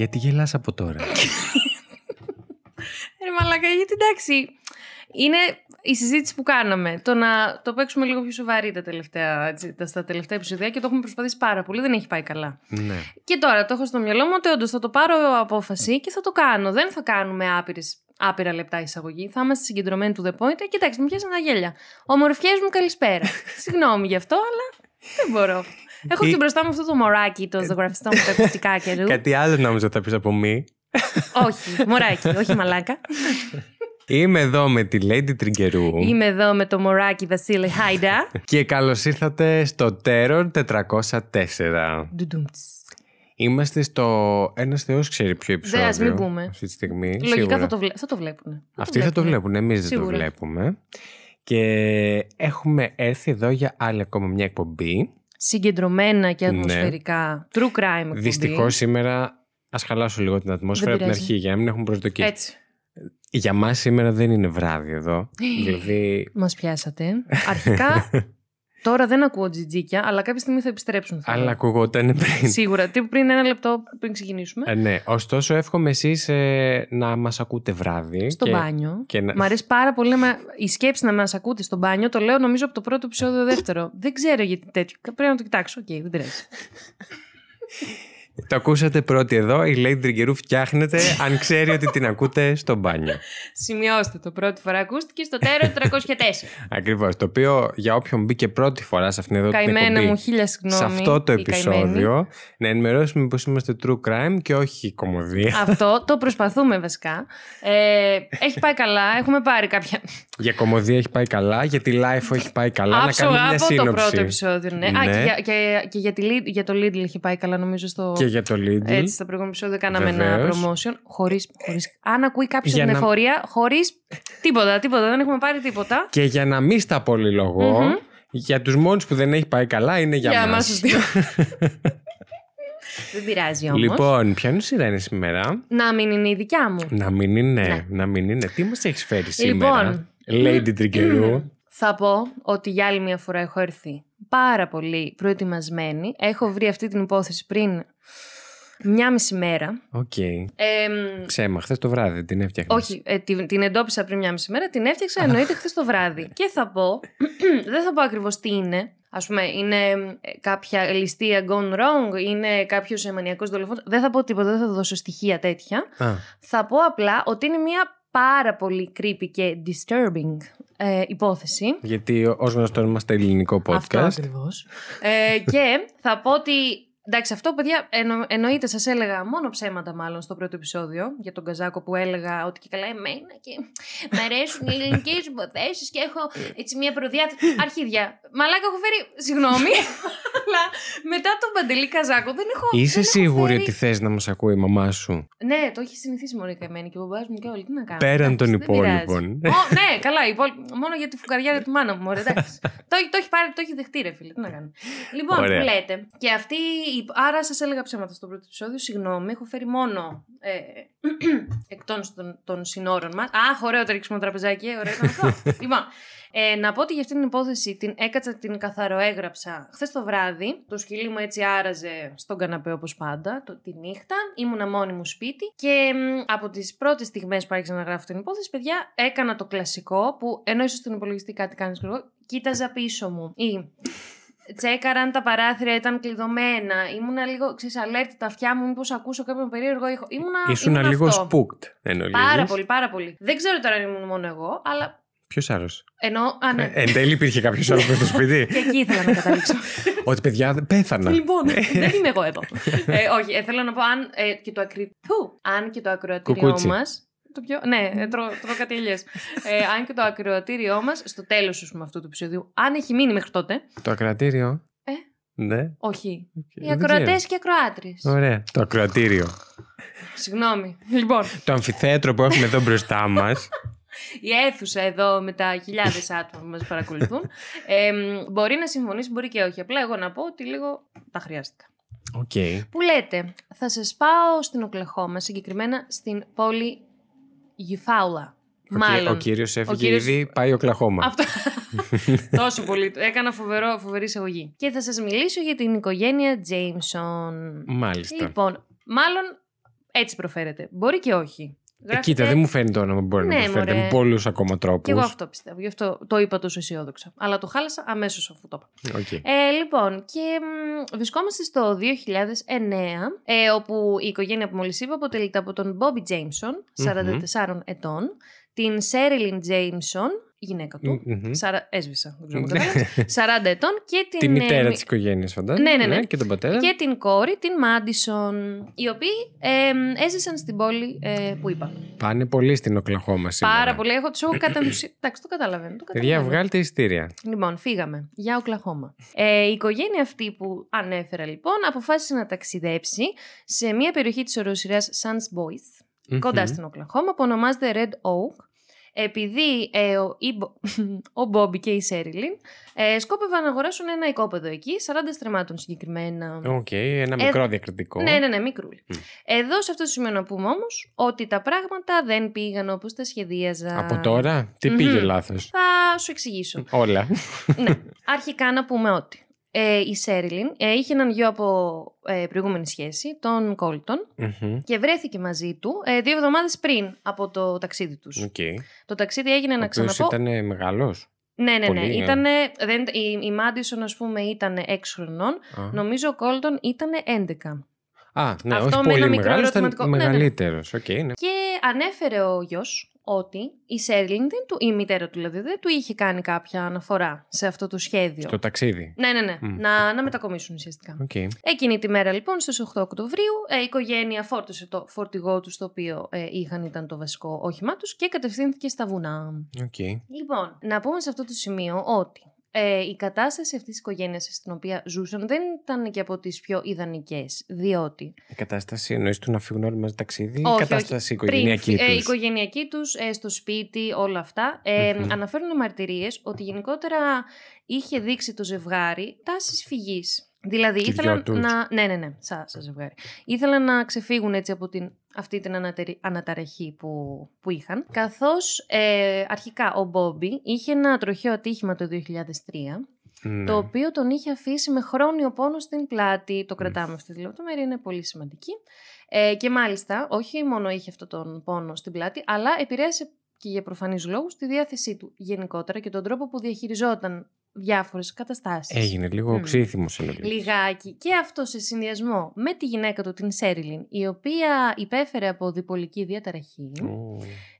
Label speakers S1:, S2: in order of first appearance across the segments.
S1: Γιατί γελάς από τώρα;
S2: Ρε μαλάκα, γιατί εντάξει. Είναι η συζήτηση που κάναμε. Το να το παίξουμε λίγο πιο σοβαρή τα τελευταία, έτσι, τα, στα τελευταία επεισόδια και το έχουμε προσπαθήσει πάρα πολύ. Δεν έχει πάει καλά.
S1: ναι.
S2: Και τώρα το έχω στο μυαλό μου ότι όντως θα το πάρω απόφαση και θα το κάνω. Δεν θα κάνουμε άπειρες, άπειρα λεπτά εισαγωγή. Θα είμαστε συγκεντρωμένοι του The Point. Ε, κοιτάξτε, με πιάσαν τα γέλια. Ομορφιές μου, καλησπέρα. Συγγνώμη γι' αυτό, αλλά δεν μπορώ. Έχω
S1: Ή-
S2: και μπροστά μου αυτό το μωράκι, το ζωγραφιστό μου, τα ακουστικά καιρού.
S1: Κάτι άλλο νόμιζα θα πεις από μη.
S2: όχι, μωράκι, όχι μαλάκα.
S1: Είμαι εδώ με τη Lady Τριγκερού.
S2: Είμαι εδώ με το μωράκι Βασίλη Χάιντα.
S1: Και καλώς ήρθατε στο Terror 404.
S2: Ντουντουμτς.
S1: Είμαστε στο ένας θεός ξέρει ποιο επεισόδιο.
S2: ας μην πούμε.
S1: Αυτή τη στιγμή.
S2: Λογικά
S1: σίγουρα.
S2: θα το, βλέ... θα το βλέπουν.
S1: Αυτοί θα το βλέπουν, εμείς δεν το
S2: Σίγουρα.
S1: βλέπουμε. Και έχουμε έρθει εδώ για άλλη ακόμα μια εκπομπή.
S2: Συγκεντρωμένα και
S1: Ναι.
S2: ατμοσφαιρικά. True crime εκπομπή.
S1: Δυστυχώς σήμερα ας χαλάσω λίγο την ατμόσφαιρα
S2: Δεν
S1: από την
S2: πειράζει.
S1: αρχή για να μην έχουμε προσδοκίες.
S2: Έτσι.
S1: Για μας σήμερα δεν είναι βράδυ εδώ. δηλαδή
S2: Μας πιάσατε. Αρχικά, τώρα δεν ακούω τζιτζίκια, αλλά κάποια στιγμή θα επιστρέψουν. θα
S1: αλλά
S2: λέω.
S1: ακουγόταν πριν.
S2: Σίγουρα. Τι πριν ένα λεπτό πριν ξεκινήσουμε.
S1: Ε, ναι, ωστόσο εύχομαι εσείς ε, να μας ακούτε βράδυ.
S2: στο
S1: και-
S2: μπάνιο.
S1: και να-
S2: Μ' αρέσει πάρα πολύ να με- η σκέψη να μας ακούτε στο μπάνιο. Το λέω νομίζω από το πρώτο επεισόδιο δεύτερο. δεν ξέρω γιατί τέτοιο. Πρέπει να το κοιτάξω. Οκ, δεν πειράζει.
S1: Το ακούσατε πρώτοι εδώ, η Lady Τριγκερού φτιάχνεται αν ξέρει ότι την ακούτε στο μπάνιο.
S2: Σημειώστε το. Πρώτη φορά ακούστηκε στο Τέρρορ 304.
S1: Ακριβώς, το οποίο για όποιον μπήκε πρώτη φορά σε αυτήν εδώ την
S2: καημένη
S1: εκπομπή,
S2: μου, χίλια συγγνώμη.
S1: σε αυτό το
S2: η καημένη.
S1: επεισόδιο, να ενημερώσουμε πως είμαστε true crime και όχι κωμωδία.
S2: Αυτό το προσπαθούμε βασικά. Ε, έχει πάει καλά. Έχουμε πάρει κάποια.
S1: για κομμωδία έχει πάει καλά, για τη life έχει πάει καλά. να
S2: Άψογα
S1: κάνουμε μια
S2: από το
S1: σύνοψη.
S2: πρώτο επεισόδιο. Ναι. Α,
S1: Ναι.
S2: και, για, και, και για, τη, Lid- για το Lidl έχει πάει καλά, νομίζω. Στο...
S1: Και για το Lidl.
S2: Έτσι, στα προηγούμενα επεισόδια κάναμε ένα
S1: Βεβαίως.
S2: promotion. Χωρίς, χωρίς, αν ακούει κάποιος
S1: Για
S2: την
S1: να-
S2: εφορία, χωρίς τίποτα, τίποτα. Δεν έχουμε πάρει τίποτα.
S1: Και για να μην στα πολυλογώ,
S2: Μμμ.
S1: για τους μόνους που δεν έχει πάει καλά είναι για,
S2: Για
S1: μας.
S2: εμάς τους δύο. Δεν πειράζει όμως.
S1: Λοιπόν, ποια σειρά είναι σήμερα;
S2: Να μην είναι η δικιά μου.
S1: Να μην είναι,
S2: Ναι.
S1: να μην είναι. Τι μας έχεις φέρει σήμερα,
S2: Λοιπόν.
S1: Lady Τριγκερού.
S2: Θα πω ότι για άλλη μια φορά έχω έρθει πάρα πολύ προετοιμασμένη. Έχω βρει αυτή την υπόθεση πριν μια μισή μέρα.
S1: Οκ.
S2: Εμ,
S1: Ψέμα, χθες το βράδυ την έφτιαχνες.
S2: όχι, ε, την, την εντόπισα πριν μια μισή μέρα, την έφτιαξα εννοείται χθες το βράδυ. Και θα πω, δεν θα πω ακριβώς τι είναι. Ας πούμε, είναι ε, κάποια ληστεία gone wrong, είναι κάποιος ε, μανιακός δολοφόνος. Δεν θα πω τίποτα, δεν θα δώσω στοιχεία τέτοια.
S1: Α,
S2: Θα πω απλά ότι είναι μια πάρα πολύ creepy και disturbing ε, υπόθεση.
S1: γιατί ως γνωστός είμαστε ελληνικό
S2: Αυτό
S1: podcast.
S2: ακριβώς. Ε, και θα πω ότι. Εντάξει, αυτό παιδιά εννο, εννοείται, σας έλεγα μόνο ψέματα μάλλον στο πρώτο επεισόδιο για τον Καζάκο που έλεγα ότι και καλά εμένα και μ' αρέσουν οι ελληνικές υποθέσεις και έχω έτσι μια προδιάθεση. Αρχίδια. Μαλάκα έχω φέρει. Συγγνώμη, αλλά μετά τον Παντελή Καζάκο δεν έχω.
S1: Είσαι
S2: δεν έχω
S1: σίγουρη
S2: φέρει-
S1: ότι θες να μας ακούει η μαμά σου;
S2: Ναι, το έχει συνηθίσει μόνο η καημένη και ο μπαμπάς μου και όλοι. Τι να κάνω.
S1: Πέραν
S2: εντάξει,
S1: των
S2: δεν πειράζει.
S1: υπόλοιπων.
S2: Ω, ναι, καλά, οι υπόλοιποι- μόνο για τη φουκαριά του μάνα μου, μωρέ, εντάξει. το, έχει- το έχει πάρει, το έχει δεχτεί, ρε φίλε. Τι να κάνω. Λοιπόν,
S1: Ωραία.
S2: που λέτε. Και αυτή. Η- Άρα σας έλεγα ψέματα στο πρώτο επεισόδιο. Συγγνώμη, έχω φέρει μόνο. Ε, εκτός των, των συνόρων μας. Αχ, ωραίο το ρίξιμο τραπεζάκι, ε, ωραίο ήταν αυτό. λοιπόν, ε, να πω ότι για αυτήν την υπόθεση την έκατσα, την καθαροέγραψα χθες το βράδυ. Το σκυλί μου έτσι άραζε στον καναπέ όπως πάντα το, τη νύχτα. Ήμουνα μόνη μου σπίτι. Και μ, από τις πρώτες στιγμές που άρχισα να γράφω την υπόθεση, παιδιά, έκανα το κλασικό που ενώ ίσως στον υπολογιστή κάτι κάνεις, ξέρω εγώ, κοίταζα πίσω μου. Ή τσέκαρα αν τα παράθυρα ήταν κλειδωμένα. Ήμουνα λίγο, ξέρεις, alert τα αυτιά μου, μήπως ακούσω κάποιον περίεργο ήχο. Ήμουνα,
S1: Ήσουν
S2: ήμουνα
S1: λίγο
S2: αυτό.
S1: spooked εν ολίγης.
S2: Πάρα πολύ, πάρα πολύ. Δεν ξέρω τώρα αν ήμουν μόνο εγώ, αλλά
S1: Ποιος άλλος;
S2: ενώ. Α, ναι.
S1: εν τέλει υπήρχε κάποιος άλλος στο σπίτι.
S2: Και εκεί ήθελα να καταλήξω.
S1: ότι παιδιά δεν πέθανα.
S2: λοιπόν, δεν είμαι εγώ εδώ. ε, όχι, ε, θέλω να πω αν ε, και το, ακρι... Του. αν και το ακροατήριό
S1: Κουκούτσι.
S2: μα. Το πιο... Ναι, ε, τρώω, τρώω κάτι ελιές. ε, αν και το ακροατήριό μας, στο τέλος αυτού του επεισοδίου, αν έχει μείνει μέχρι τότε.
S1: Το ακροατήριο.
S2: Ε.
S1: Ναι.
S2: Όχι. Οι
S1: Δεν
S2: ακροατές
S1: ξέρω.
S2: και ακροάτρε.
S1: Ωραία. Το ακροατήριο.
S2: Συγγνώμη. Λοιπόν,
S1: Το αμφιθέατρο που έχουμε εδώ μπροστά μας.
S2: η αίθουσα εδώ με τα χιλιάδες άτομα που μας παρακολουθούν. Ε, μ, μπορεί να συμφωνήσει, μπορεί και όχι. Απλά εγώ να πω ότι λίγο τα χρειάστηκα.
S1: Οκ.
S2: Που λέτε, θα σας πάω στην Οκλαχόμα, συγκεκριμένα στην πόλη Γιουφάουλα.
S1: Ο,
S2: Μάλλον.
S1: ο κύριος έφυγε
S2: κύριος-
S1: ήδη, πάει Οκλαχόμα.
S2: Αυτό. Τόσο πολύ. Έκανα φοβερό, φοβερή εισαγωγή. Και θα σας μιλήσω για την οικογένεια Jameson.
S1: Μάλιστα.
S2: Λοιπόν, μάλλον Έτσι προφέρεται. Μπορεί και όχι.
S1: Ε,
S2: Γράφεται-
S1: κοίτα, δεν μου φαίνεται το όνομα που μπορεί
S2: Ναι,
S1: να προφέρεται
S2: μωρέ.
S1: με πολλούς ακόμα τρόπους.
S2: Και εγώ αυτό πιστεύω. Γι' αυτό το είπα τόσο αισιόδοξα. Αλλά το χάλασα αμέσως αφού το είπα.
S1: Okay.
S2: Ε, λοιπόν, και μ, βρισκόμαστε στο 2009, ε, όπου η οικογένεια που μόλις είπα αποτελείται από τον Bobby Jameson, 44 ετών, την Σέριλιν Jameson, η γυναίκα του,
S1: Μμμ.
S2: Σαρα... έσβησα, δεν ξέρω αν κατάλαβες, 40 ετών, και την,
S1: Τη μητέρα
S2: ε,
S1: της οικογένειας, φαντάζομαι.
S2: Ναι, ναι, ναι.
S1: Και τον πατέρα.
S2: και την κόρη, την Μάντισον, οι οποίοι ε, έζησαν στην πόλη ε, που είπα.
S1: Πάνε πολύ στην Οκλαχώμα σήμερα.
S2: Πάρα πολύ. Έχω, τους έχω κατανθουσιάσει. Εντάξει, το καταλαβαίνω. Το
S1: Παιδιά,
S2: καταλαβαίνω.
S1: βγάλτε ειστήρια.
S2: Λοιπόν, φύγαμε για Οκλαχώμα. Ε, η οικογένεια αυτή που ανέφερα λοιπόν αποφάσισε να ταξιδέψει σε μια περιοχή της οροσυράς Sans Boys, κοντά
S1: Μμμ.
S2: στην Οκλαχώμα, που ονομάζεται Red Oak, επειδή ε, ο, η Μπο- ο Μπόμπι και η Σέριλιν ε, σκόπευαν να αγοράσουν ένα οικόπεδο εκεί, 40 στρεμμάτων συγκεκριμένα.
S1: Οκ, ένα
S2: Ε,
S1: μικρό διακριτικό.
S2: Ναι, ναι, ναι, μικρούλι.
S1: Μμ.
S2: Εδώ σε αυτό το σημείο να πούμε όμως ότι τα πράγματα δεν πήγαν όπως τα σχεδίαζαν.
S1: Από τώρα, τι
S2: Μμμ.
S1: πήγε λάθος;
S2: Θα σου εξηγήσω.
S1: Όλα.
S2: ναι. Αρχικά να πούμε ότι ε, η Σέριλιν ε, είχε έναν γιο από ε, προηγούμενη σχέση, τον Κόλτον,
S1: Μμμ.
S2: και βρέθηκε μαζί του ε, δύο εβδομάδες πριν από το ταξίδι τους.
S1: Οκ.
S2: Το ταξίδι έγινε, να
S1: Ο οποίος
S2: ξαναπώ...
S1: ήταν μεγάλος.
S2: Ναι, ναι, ναι.
S1: πολύ, ε.
S2: Ήτανε, δεν, η, η Μάντισον, ας πούμε, ήταν 6 χρονών. Νομίζω ο Κόλτον ήταν 11.
S1: Α, ναι,
S2: Αυτό
S1: όχι
S2: με ένα
S1: πολύ
S2: μικρό
S1: μεγάλος, ήταν
S2: ερωτηματικό. Ναι, ναι.
S1: μεγαλύτερος. Οκ, ναι.
S2: Και ανέφερε ο γιος ότι η Σέριλιν, δεν του, η μητέρα του δηλαδή, δεν του είχε κάνει κάποια αναφορά σε αυτό το σχέδιο.
S1: Στο ταξίδι.
S2: Ναι, ναι, ναι.
S1: Μμ.
S2: Να, να μετακομίσουν ουσιαστικά.
S1: Οκ.
S2: Εκείνη τη μέρα λοιπόν στις 8 Οκτωβρίου ε, η οικογένεια φόρτωσε το φορτηγό τους το οποίο ε, είχαν ήταν το βασικό όχημά τους και κατευθύνθηκε στα βουνά.
S1: Οκ.
S2: Λοιπόν, να πούμε σε αυτό το σημείο ότι ε, η κατάσταση αυτής της οικογένειας στην οποία ζούσαν δεν ήταν και από τις πιο ιδανικές, διότι
S1: Η κατάσταση εννοείς του να φύγουν όλοι μαζί ταξίδι.
S2: Όχι,
S1: η κατάσταση
S2: όχι.
S1: οικογενειακή
S2: Πριν, ε, η
S1: τους;
S2: οικογενειακή τους, ε, στο σπίτι, όλα αυτά, ε,
S1: Μμμ.
S2: αναφέρουν μαρτυρίες ότι γενικότερα είχε δείξει το ζευγάρι τάσεις φυγής. Δηλαδή
S1: Και οι
S2: ήθελαν
S1: δυο τους.
S2: να. Ναι, ναι, ναι, σα, σαν ζευγάρι. Ήθελαν να ξεφύγουν έτσι από την, αυτή την ανατερη- αναταραχή που, που είχαν. Καθώς ε, αρχικά ο Μπόμπι είχε ένα τροχαίο ατύχημα το 2003
S1: Ναι.
S2: το οποίο τον είχε αφήσει με χρόνιο πόνο στην πλάτη. Το κρατάμε αυτή τη λεπτομέρεια, είναι πολύ σημαντική. Ε, και μάλιστα, όχι μόνο είχε αυτό τον πόνο στην πλάτη, αλλά επηρέασε και για προφανείς λόγους τη διάθεσή του γενικότερα και τον τρόπο που διαχειριζόταν διάφορες καταστάσεις.
S1: Έγινε λίγο
S2: Μμ.
S1: οξύθυμος εννοεί.
S2: Λιγάκι. Και αυτό σε συνδυασμό με τη γυναίκα του, την Σέριλιν, η οποία υπέφερε από διπολική διαταραχή,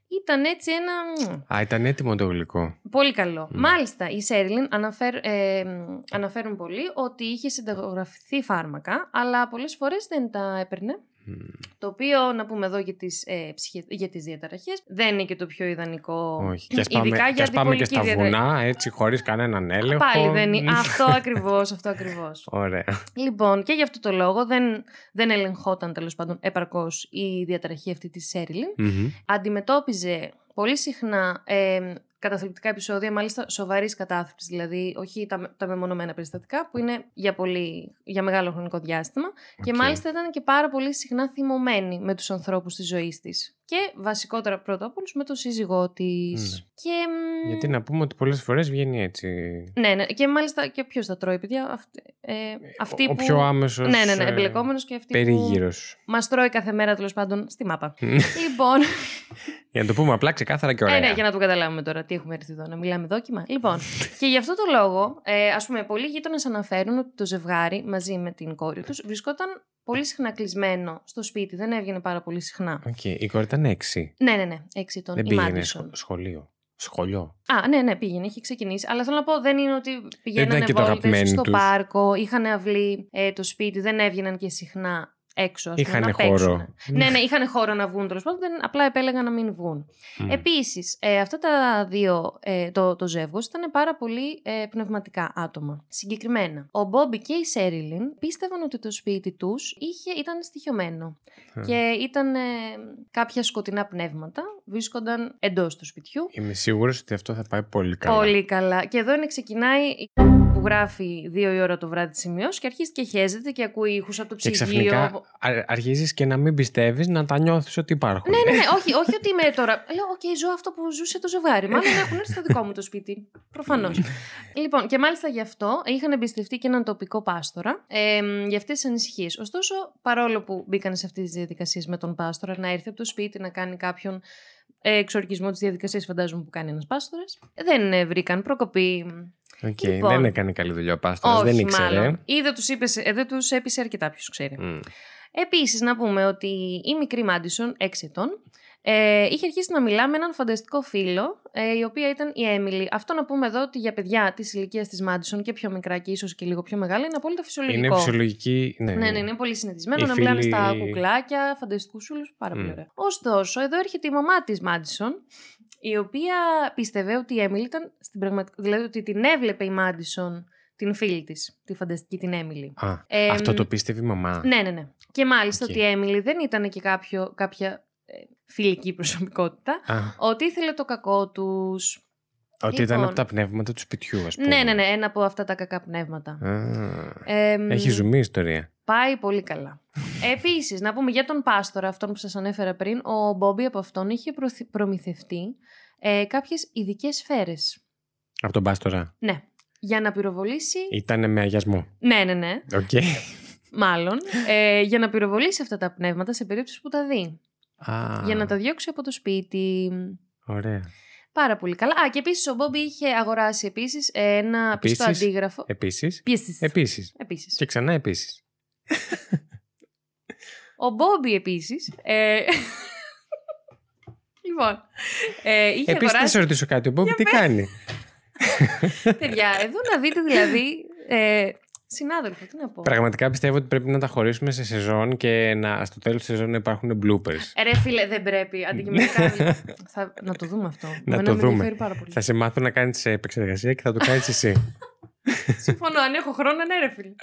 S2: ήταν έτσι ένα μ,
S1: Α, ήταν έτοιμο το γλυκό.
S2: Πολύ καλό.
S1: Μμ.
S2: Μάλιστα, η Σέριλιν αναφέρ, ε, μ, αναφέρουν πολύ ότι είχε συνταγογραφηθεί φάρμακα, αλλά πολλές φορές δεν τα έπαιρνε.
S1: Μμ.
S2: Το οποίο, να πούμε εδώ για τις, ε, ψυχε- για τις διαταραχές, δεν είναι και το πιο ιδανικό.
S1: Όχι. Και ας πάμε,
S2: Ειδικά
S1: και,
S2: για
S1: ας πάμε και
S2: διπολική
S1: στα
S2: διαταραχή.
S1: βουνά, έτσι, χωρίς κανέναν έλεγχο.
S2: Πάλι δεν είναι.
S1: Μμ.
S2: αυτό ακριβώς, αυτό ακριβώς.
S1: Ωραία.
S2: Λοιπόν, και γι' αυτό το λόγο δεν, δεν ελεγχόταν τέλος πάντων επαρκώς η διαταραχή αυτή της Σέριλιν.
S1: Μμμ.
S2: αντιμετώπιζε πολύ συχνά ε, καταθλιπτικά επεισόδια, μάλιστα σοβαρής κατάθλιψης, δηλαδή όχι τα, τα μεμονωμένα περιστατικά που είναι για, πολύ, για μεγάλο χρονικό διάστημα. Και
S1: Οκ.
S2: μάλιστα ήταν και πάρα πολύ συχνά θυμωμένη με τους ανθρώπους της ζωής της. Και βασικότερα πρώτα απ' όλους με τον σύζυγό της.
S1: Ναι.
S2: Και, μ,
S1: Γιατί να πούμε ότι πολλές φορές βγαίνει έτσι.
S2: Ναι, ναι, και μάλιστα και ποιος θα τρώει, παιδιά; Αυτή, ε, αυτή
S1: ο
S2: που...
S1: πιο άμεσος
S2: Ναι, ναι, ναι,
S1: ε,
S2: εμπλεκόμενος και αυτή που
S1: περίγυρος.
S2: μας τρώει κάθε μέρα τέλος πάντων στη μάπα. λοιπόν,
S1: Για να το πούμε απλά ξεκάθαρα και ωραία.
S2: Ε, ναι, για να το καταλάβουμε τώρα τι έχουμε έρθει εδώ, να μιλάμε δόκιμα. Λοιπόν, και γι' αυτό το λόγο, ε, ας πούμε, πολλοί γείτονες αναφέρουν ότι το ζευγάρι μαζί με την κόρη τους βρισκόταν πολύ συχνά κλεισμένο στο σπίτι. Δεν έβγαινε πάρα πολύ συχνά.
S1: Οκ, Η κόρη ήταν έξι.
S2: Ναι, ναι, ναι, έξι τον
S1: Δεν
S2: η
S1: πήγαινε
S2: Μάντισον.
S1: σχο- σχολείο. Σχολείο.
S2: Α, ναι, ναι, πήγαινε, είχε ξεκινήσει. Αλλά θέλω να πω, δεν είναι ότι πηγαίνανε
S1: και το
S2: βόλτες
S1: αγαπημένο
S2: στο
S1: τους.
S2: πάρκο, είχαν αυλή ε, το σπίτι, δεν έβγαιναν και συχνά έξω. Ας πούμε,
S1: Είχανε
S2: να παίξουν.
S1: χώρο.
S2: ναι, ναι, είχαν χώρο να βγουν τέλος πάντων, δεν- απλά επέλεγαν να μην βγουν.
S1: Μμ.
S2: Επίσης, ε, αυτά τα δύο, ε, το, το ζεύγος ήταν πάρα πολύ ε, πνευματικά άτομα. Συγκεκριμένα, ο Μπόμπι και η Σέριλιν πίστευαν ότι το σπίτι τους είχε, ήταν στοιχειωμένο
S1: Α.
S2: και ήταν ε, κάποια σκοτεινά πνεύματα βρίσκονταν εντός του σπιτιού.
S1: Είμαι σίγουρος ότι αυτό θα πάει πολύ καλά.
S2: Πολύ καλά. Και εδώ είναι ξεκινάει η που που γράφει δύο η ώρα το βράδυ σημειώσει και αρχίζει και χέζεται και ακούει ήχους από το
S1: Και
S2: ψυγείο.
S1: ξαφνικά αρχίζεις και να μην πιστεύεις να τα νιώθεις ότι υπάρχουν.
S2: Ναι, ναι, ναι, όχι, όχι ότι είμαι τώρα. Λέω, οκ, ζω αυτό που ζούσε το ζευγάρι. Μάλλον έχουν έρθει στο δικό μου το σπίτι. Προφανώς. λοιπόν, και μάλιστα γι' αυτό είχαν εμπιστευτεί και έναν τοπικό πάστορα ε, για αυτές τις ανησυχίες. Ωστόσο, παρόλο που μπήκαν σε αυτές τις διαδικασίες με τον πάστορα να έρθει από το σπίτι να κάνει κάποιον ε, εξορκισμό της διαδικασίας, φαντάζομαι που κάνει ένας πάστορας, δεν ε, βρήκαν προκοπή.
S1: Οκ,
S2: Λοιπόν.
S1: δεν έκανε καλή δουλειά ο Πάστορας,
S2: όχι,
S1: δεν ήξερε.
S2: μάλλον. Ή δεν τους δεν τους έπεισε αρκετά, ποιος ξέρει.
S1: Μμ.
S2: Επίσης, να πούμε ότι η μικρή Μάντισον, 6 ετών, ε, είχε αρχίσει να μιλά με έναν φανταστικό φίλο, ε, η οποία ήταν η Έμιλι. Αυτό να πούμε εδώ ότι για παιδιά της ηλικίας της Μάντισον και πιο μικρά και ίσως και λίγο πιο μεγάλα είναι απόλυτα φυσιολογικό.
S1: Είναι φυσιολογική. Ναι,
S2: Ναι, ναι, είναι πολύ συνηθισμένο
S1: Οι
S2: να μιλάνε
S1: φίλοι-
S2: στα κουκλάκια, φανταστικούς φίλους. Πάρα πολύ
S1: Μμ.
S2: ωραία. Ωστόσο, εδώ έρχεται η μαμά της Μάντισον, η οποία πίστευε ότι η Έμιλι ήταν στην πραγματικότητα. Δηλαδή ότι την έβλεπε η Μάντισον την φίλη της, τη φανταστική την Έμιλι.
S1: Α,
S2: Ε,
S1: αυτό το πίστευε η μαμά.
S2: Ναι, ναι, ναι. Και μάλιστα
S1: Οκ.
S2: ότι η Έμιλι δεν ήταν και κάποιο, κάποια ε, φιλική προσωπικότητα.
S1: Α,
S2: Ότι ήθελε το κακό τους.
S1: Ότι ήταν
S2: Λοιπόν.
S1: από τα πνεύματα του σπιτιού, ας πούμε.
S2: Ναι, ναι, ναι, ένα από αυτά τα κακά πνεύματα.
S1: Α,
S2: Ε,
S1: έχει ζουμί η ιστορία.
S2: Πάει πολύ καλά. Επίσης, να πούμε για τον Πάστορα, αυτόν που σας ανέφερα πριν, ο Μπόμπι από αυτόν είχε προθυ- προμηθευτεί ε, κάποιες ειδικές σφαίρες.
S1: Από τον Πάστορα.
S2: Ναι. Για να πυροβολήσει.
S1: Ήταν με αγιασμό.
S2: Ναι, ναι, ναι.
S1: Οκ.
S2: Μάλλον. Ε, για να πυροβολήσει αυτά τα πνεύματα σε περίπτωση που τα δει.
S1: Α,
S2: Για να τα διώξει από το σπίτι.
S1: Ωραία.
S2: Πάρα πολύ καλά. Α, και επίσης ο Μπόμπι είχε αγοράσει επίσης ένα πιστό
S1: Επίσης;
S2: αντίγραφο.
S1: Επίσης.
S2: Επίσης.
S1: Επίσης.
S2: Επίσης.
S1: Και ξανά επίσης.
S2: Ο Μπόμπι επίσης. Ε... λοιπόν. Ε, είχε
S1: Επίσης, να
S2: αγοράσει.
S1: σε ρωτήσω κάτι. Ο Μπόμπι τι κάνει;
S2: Παιδιά, εδώ να δείτε δηλαδή. Ε, συνάδελφο, τι να πω.
S1: Πραγματικά πιστεύω ότι πρέπει να τα χωρίσουμε σε σεζόν και να, στο τέλος τη σεζόν να υπάρχουν bloopers.
S2: Ε, Ρε φίλε, δεν πρέπει. Αντικειμενικά. θα, να το δούμε αυτό.
S1: Να
S2: Εμένα
S1: το
S2: με
S1: δούμε.
S2: ενδιαφέρει πάρα πολύ.
S1: Θα σε μάθω να κάνεις επεξεργασία και θα το κάνεις εσύ.
S2: Συμφωνώ, αν έχω χρόνο, ναι, ρε φίλε.